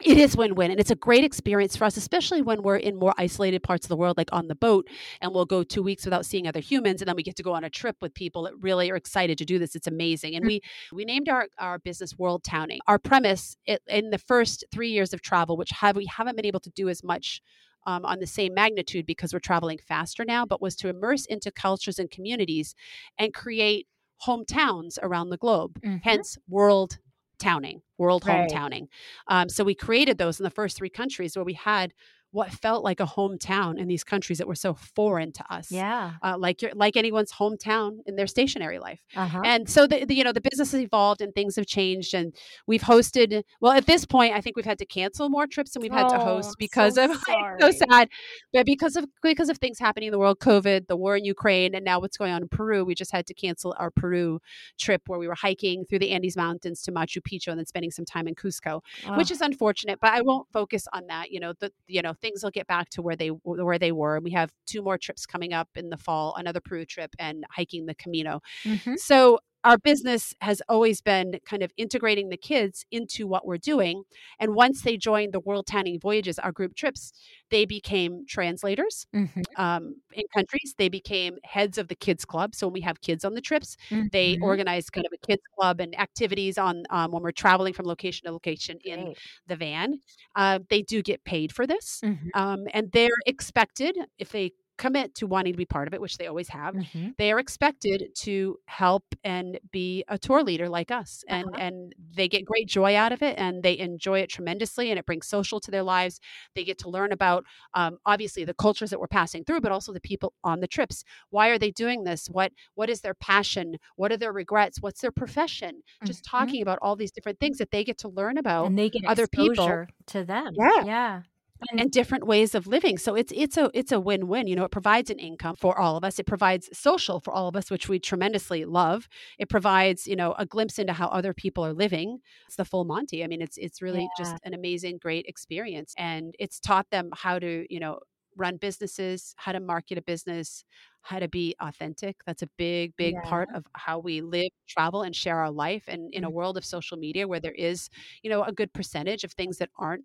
it is win-win and it's a great experience for us especially when we're in more isolated parts of the world like on the boat and we'll go two weeks without seeing other humans and then we get to go on a trip with people that really are excited to do this it's amazing and mm. we we named our our business world towning our premise it, in the first three years of travel which have we haven't been able to do as much um, on the same magnitude because we're traveling faster now, but was to immerse into cultures and communities and create hometowns around the globe. Mm-hmm. Hence, world towning, world right. hometowning. Um, so we created those in the first three countries where we had what felt like a hometown in these countries that were so foreign to us. Yeah, uh, like your, like anyone's hometown in their stationary life. Uh-huh. And so the, the, you know the business has evolved and things have changed, and we've hosted. Well, at this point, I think we've had to cancel more trips than we've had oh, to host because so of so sad, but because of because of things happening in the world, COVID, the war in Ukraine, and now what's going on in Peru. We just had to cancel our Peru trip where we were hiking through the Andes Mountains to Machu Picchu and then spending some time in Cusco, oh. which is unfortunate. But I won't focus on that. You know, the you know things will get back to where they where they were. We have two more trips coming up in the fall, another Peru trip and hiking the Camino. Mm-hmm. So our business has always been kind of integrating the kids into what we're doing. And once they joined the World Towning Voyages, our group trips, they became translators mm-hmm. um, in countries. They became heads of the kids club. So when we have kids on the trips, mm-hmm. they organize kind of a kids club and activities on um, when we're traveling from location to location in the van. Uh, they do get paid for this, mm-hmm. um, and they're expected if they commit to wanting to be part of it, which they always have, mm-hmm. they are expected to help and be a tour leader like us. And uh-huh. and they get great joy out of it and they enjoy it tremendously and it brings social to their lives. They get to learn about um, obviously the cultures that we're passing through, but also the people on the trips. Why are they doing this? What what is their passion? What are their regrets? What's their profession? Mm-hmm. Just talking about all these different things that they get to learn about and they get other people to them. Yeah. Yeah and different ways of living. So it's it's a it's a win-win. You know, it provides an income for all of us. It provides social for all of us, which we tremendously love. It provides, you know, a glimpse into how other people are living. It's the full Monty. I mean, it's it's really yeah. just an amazing, great experience. And it's taught them how to, you know, run businesses, how to market a business, how to be authentic. That's a big, big yeah. part of how we live, travel, and share our life. And in a mm-hmm. world of social media where there is, you know, a good percentage of things that aren't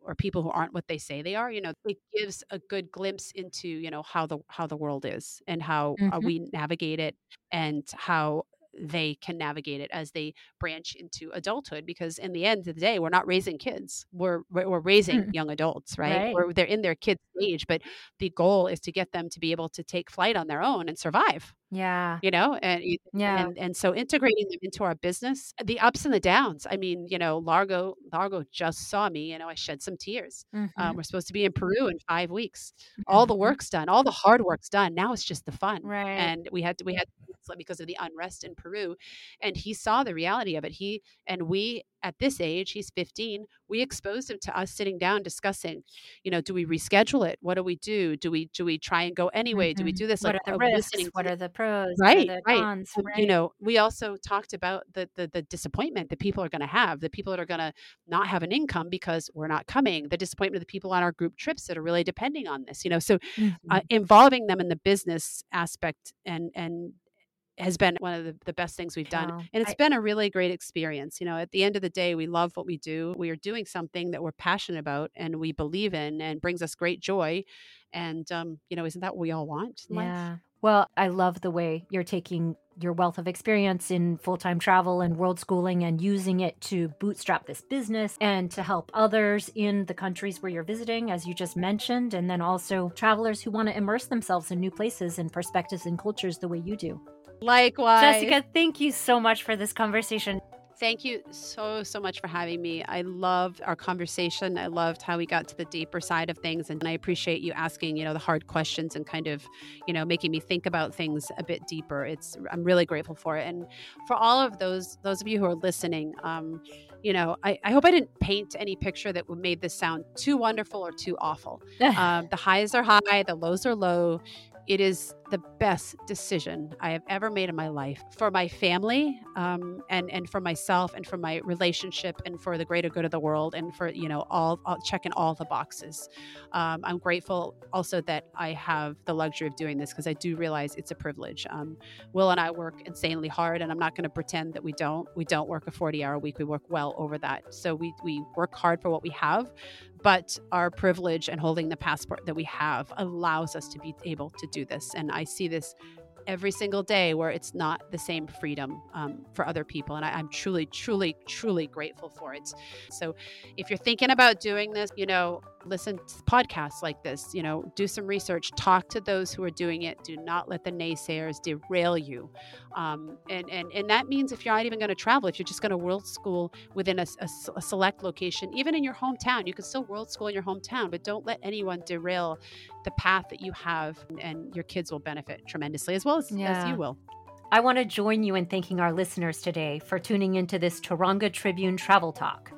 or people who aren't what they say they are you know it gives a good glimpse into you know how the how the world is and how mm-hmm. uh, we navigate it and how they can navigate it as they branch into adulthood because in the end of the day we're not raising kids we're we're raising mm. young adults right, right. they're in their kids age but the goal is to get them to be able to take flight on their own and survive yeah you know and yeah and, and so integrating them into our business the ups and the downs i mean you know largo largo just saw me you know i shed some tears um, mm-hmm. um, we're supposed to be in peru in five weeks all the mm-hmm. work's done all the hard work's done now it's just the fun right and we had to we had because of the unrest in Peru. And he saw the reality of it. He and we at this age, he's 15, we exposed him to us sitting down discussing, you know, do we reschedule it? What do we do? Do we do we try and go anyway? Mm-hmm. Do we mm-hmm. do this? What like, are the risks? What are the pros? Right, the right. Cons, right. You know, we also talked about the the, the disappointment that people are going to have, the people that are going to not have an income because we're not coming, the disappointment of the people on our group trips that are really depending on this. You know, so uh, mm-hmm. uh, involving them in the business aspect and and has been one of the, the best things we've done. Wow. And it's I- been a really great experience. You know, at the end of the day, we love what we do. We are doing something that we're passionate about and we believe in and brings us great joy. And, um, you know, isn't that what we all want in life? Yeah. Well, I love the way you're taking your wealth of experience in full time travel and world schooling and using it to bootstrap this business and to help others in the countries where you're visiting, as you just mentioned, and then also travelers who want to immerse themselves in new places and perspectives and cultures the way you do. Likewise. Jessica, thank you so much for this conversation. Thank you so, so much for having me. I loved our conversation. I loved how we got to the deeper side of things. And I appreciate you asking, you know, the hard questions and kind of, you know, making me think about things a bit deeper. It's, I'm really grateful for it. And for all of those, those of you who are listening, um, you know, I, I hope I didn't paint any picture that made this sound too wonderful or too awful. Um, the highs are high, the lows are low. It is the best decision I have ever made in my life for my family um, and and for myself and for my relationship and for the greater good of the world and for you know all, all checking all the boxes. Um, I'm grateful also that I have the luxury of doing this because I do realize it's a privilege. Um, Will and I work insanely hard, and I'm not going to pretend that we don't. We don't work a 40 hour week. We work well over that. So we we work hard for what we have, but our privilege and holding the passport that we have allows us to be able to do this. And see this every single day where it's not the same freedom um, for other people. And I, I'm truly, truly, truly grateful for it. So if you're thinking about doing this, you know, listen to podcasts like this, you know, do some research, talk to those who are doing it. Do not let the naysayers derail you. Um, and, and, and that means if you're not even going to travel, if you're just going to world school within a, a, a select location, even in your hometown, you can still world school in your hometown, but don't let anyone derail the path that you have and your kids will benefit tremendously as well as, as you will. I want to join you in thanking our listeners today for tuning into this Taronga Tribune Travel Talk.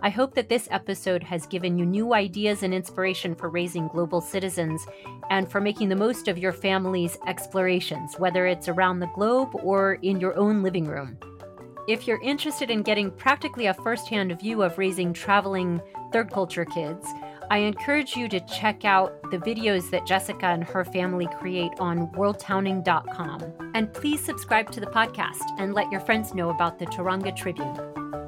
I hope that this episode has given you new ideas and inspiration for raising global citizens and for making the most of your family's explorations, whether it's around the globe or in your own living room. If you're interested in getting practically a firsthand view of raising traveling third culture kids, I encourage you to check out the videos that Jessica and her family create on worldtowning.com. And please subscribe to the podcast and let your friends know about the Taronga Tribune.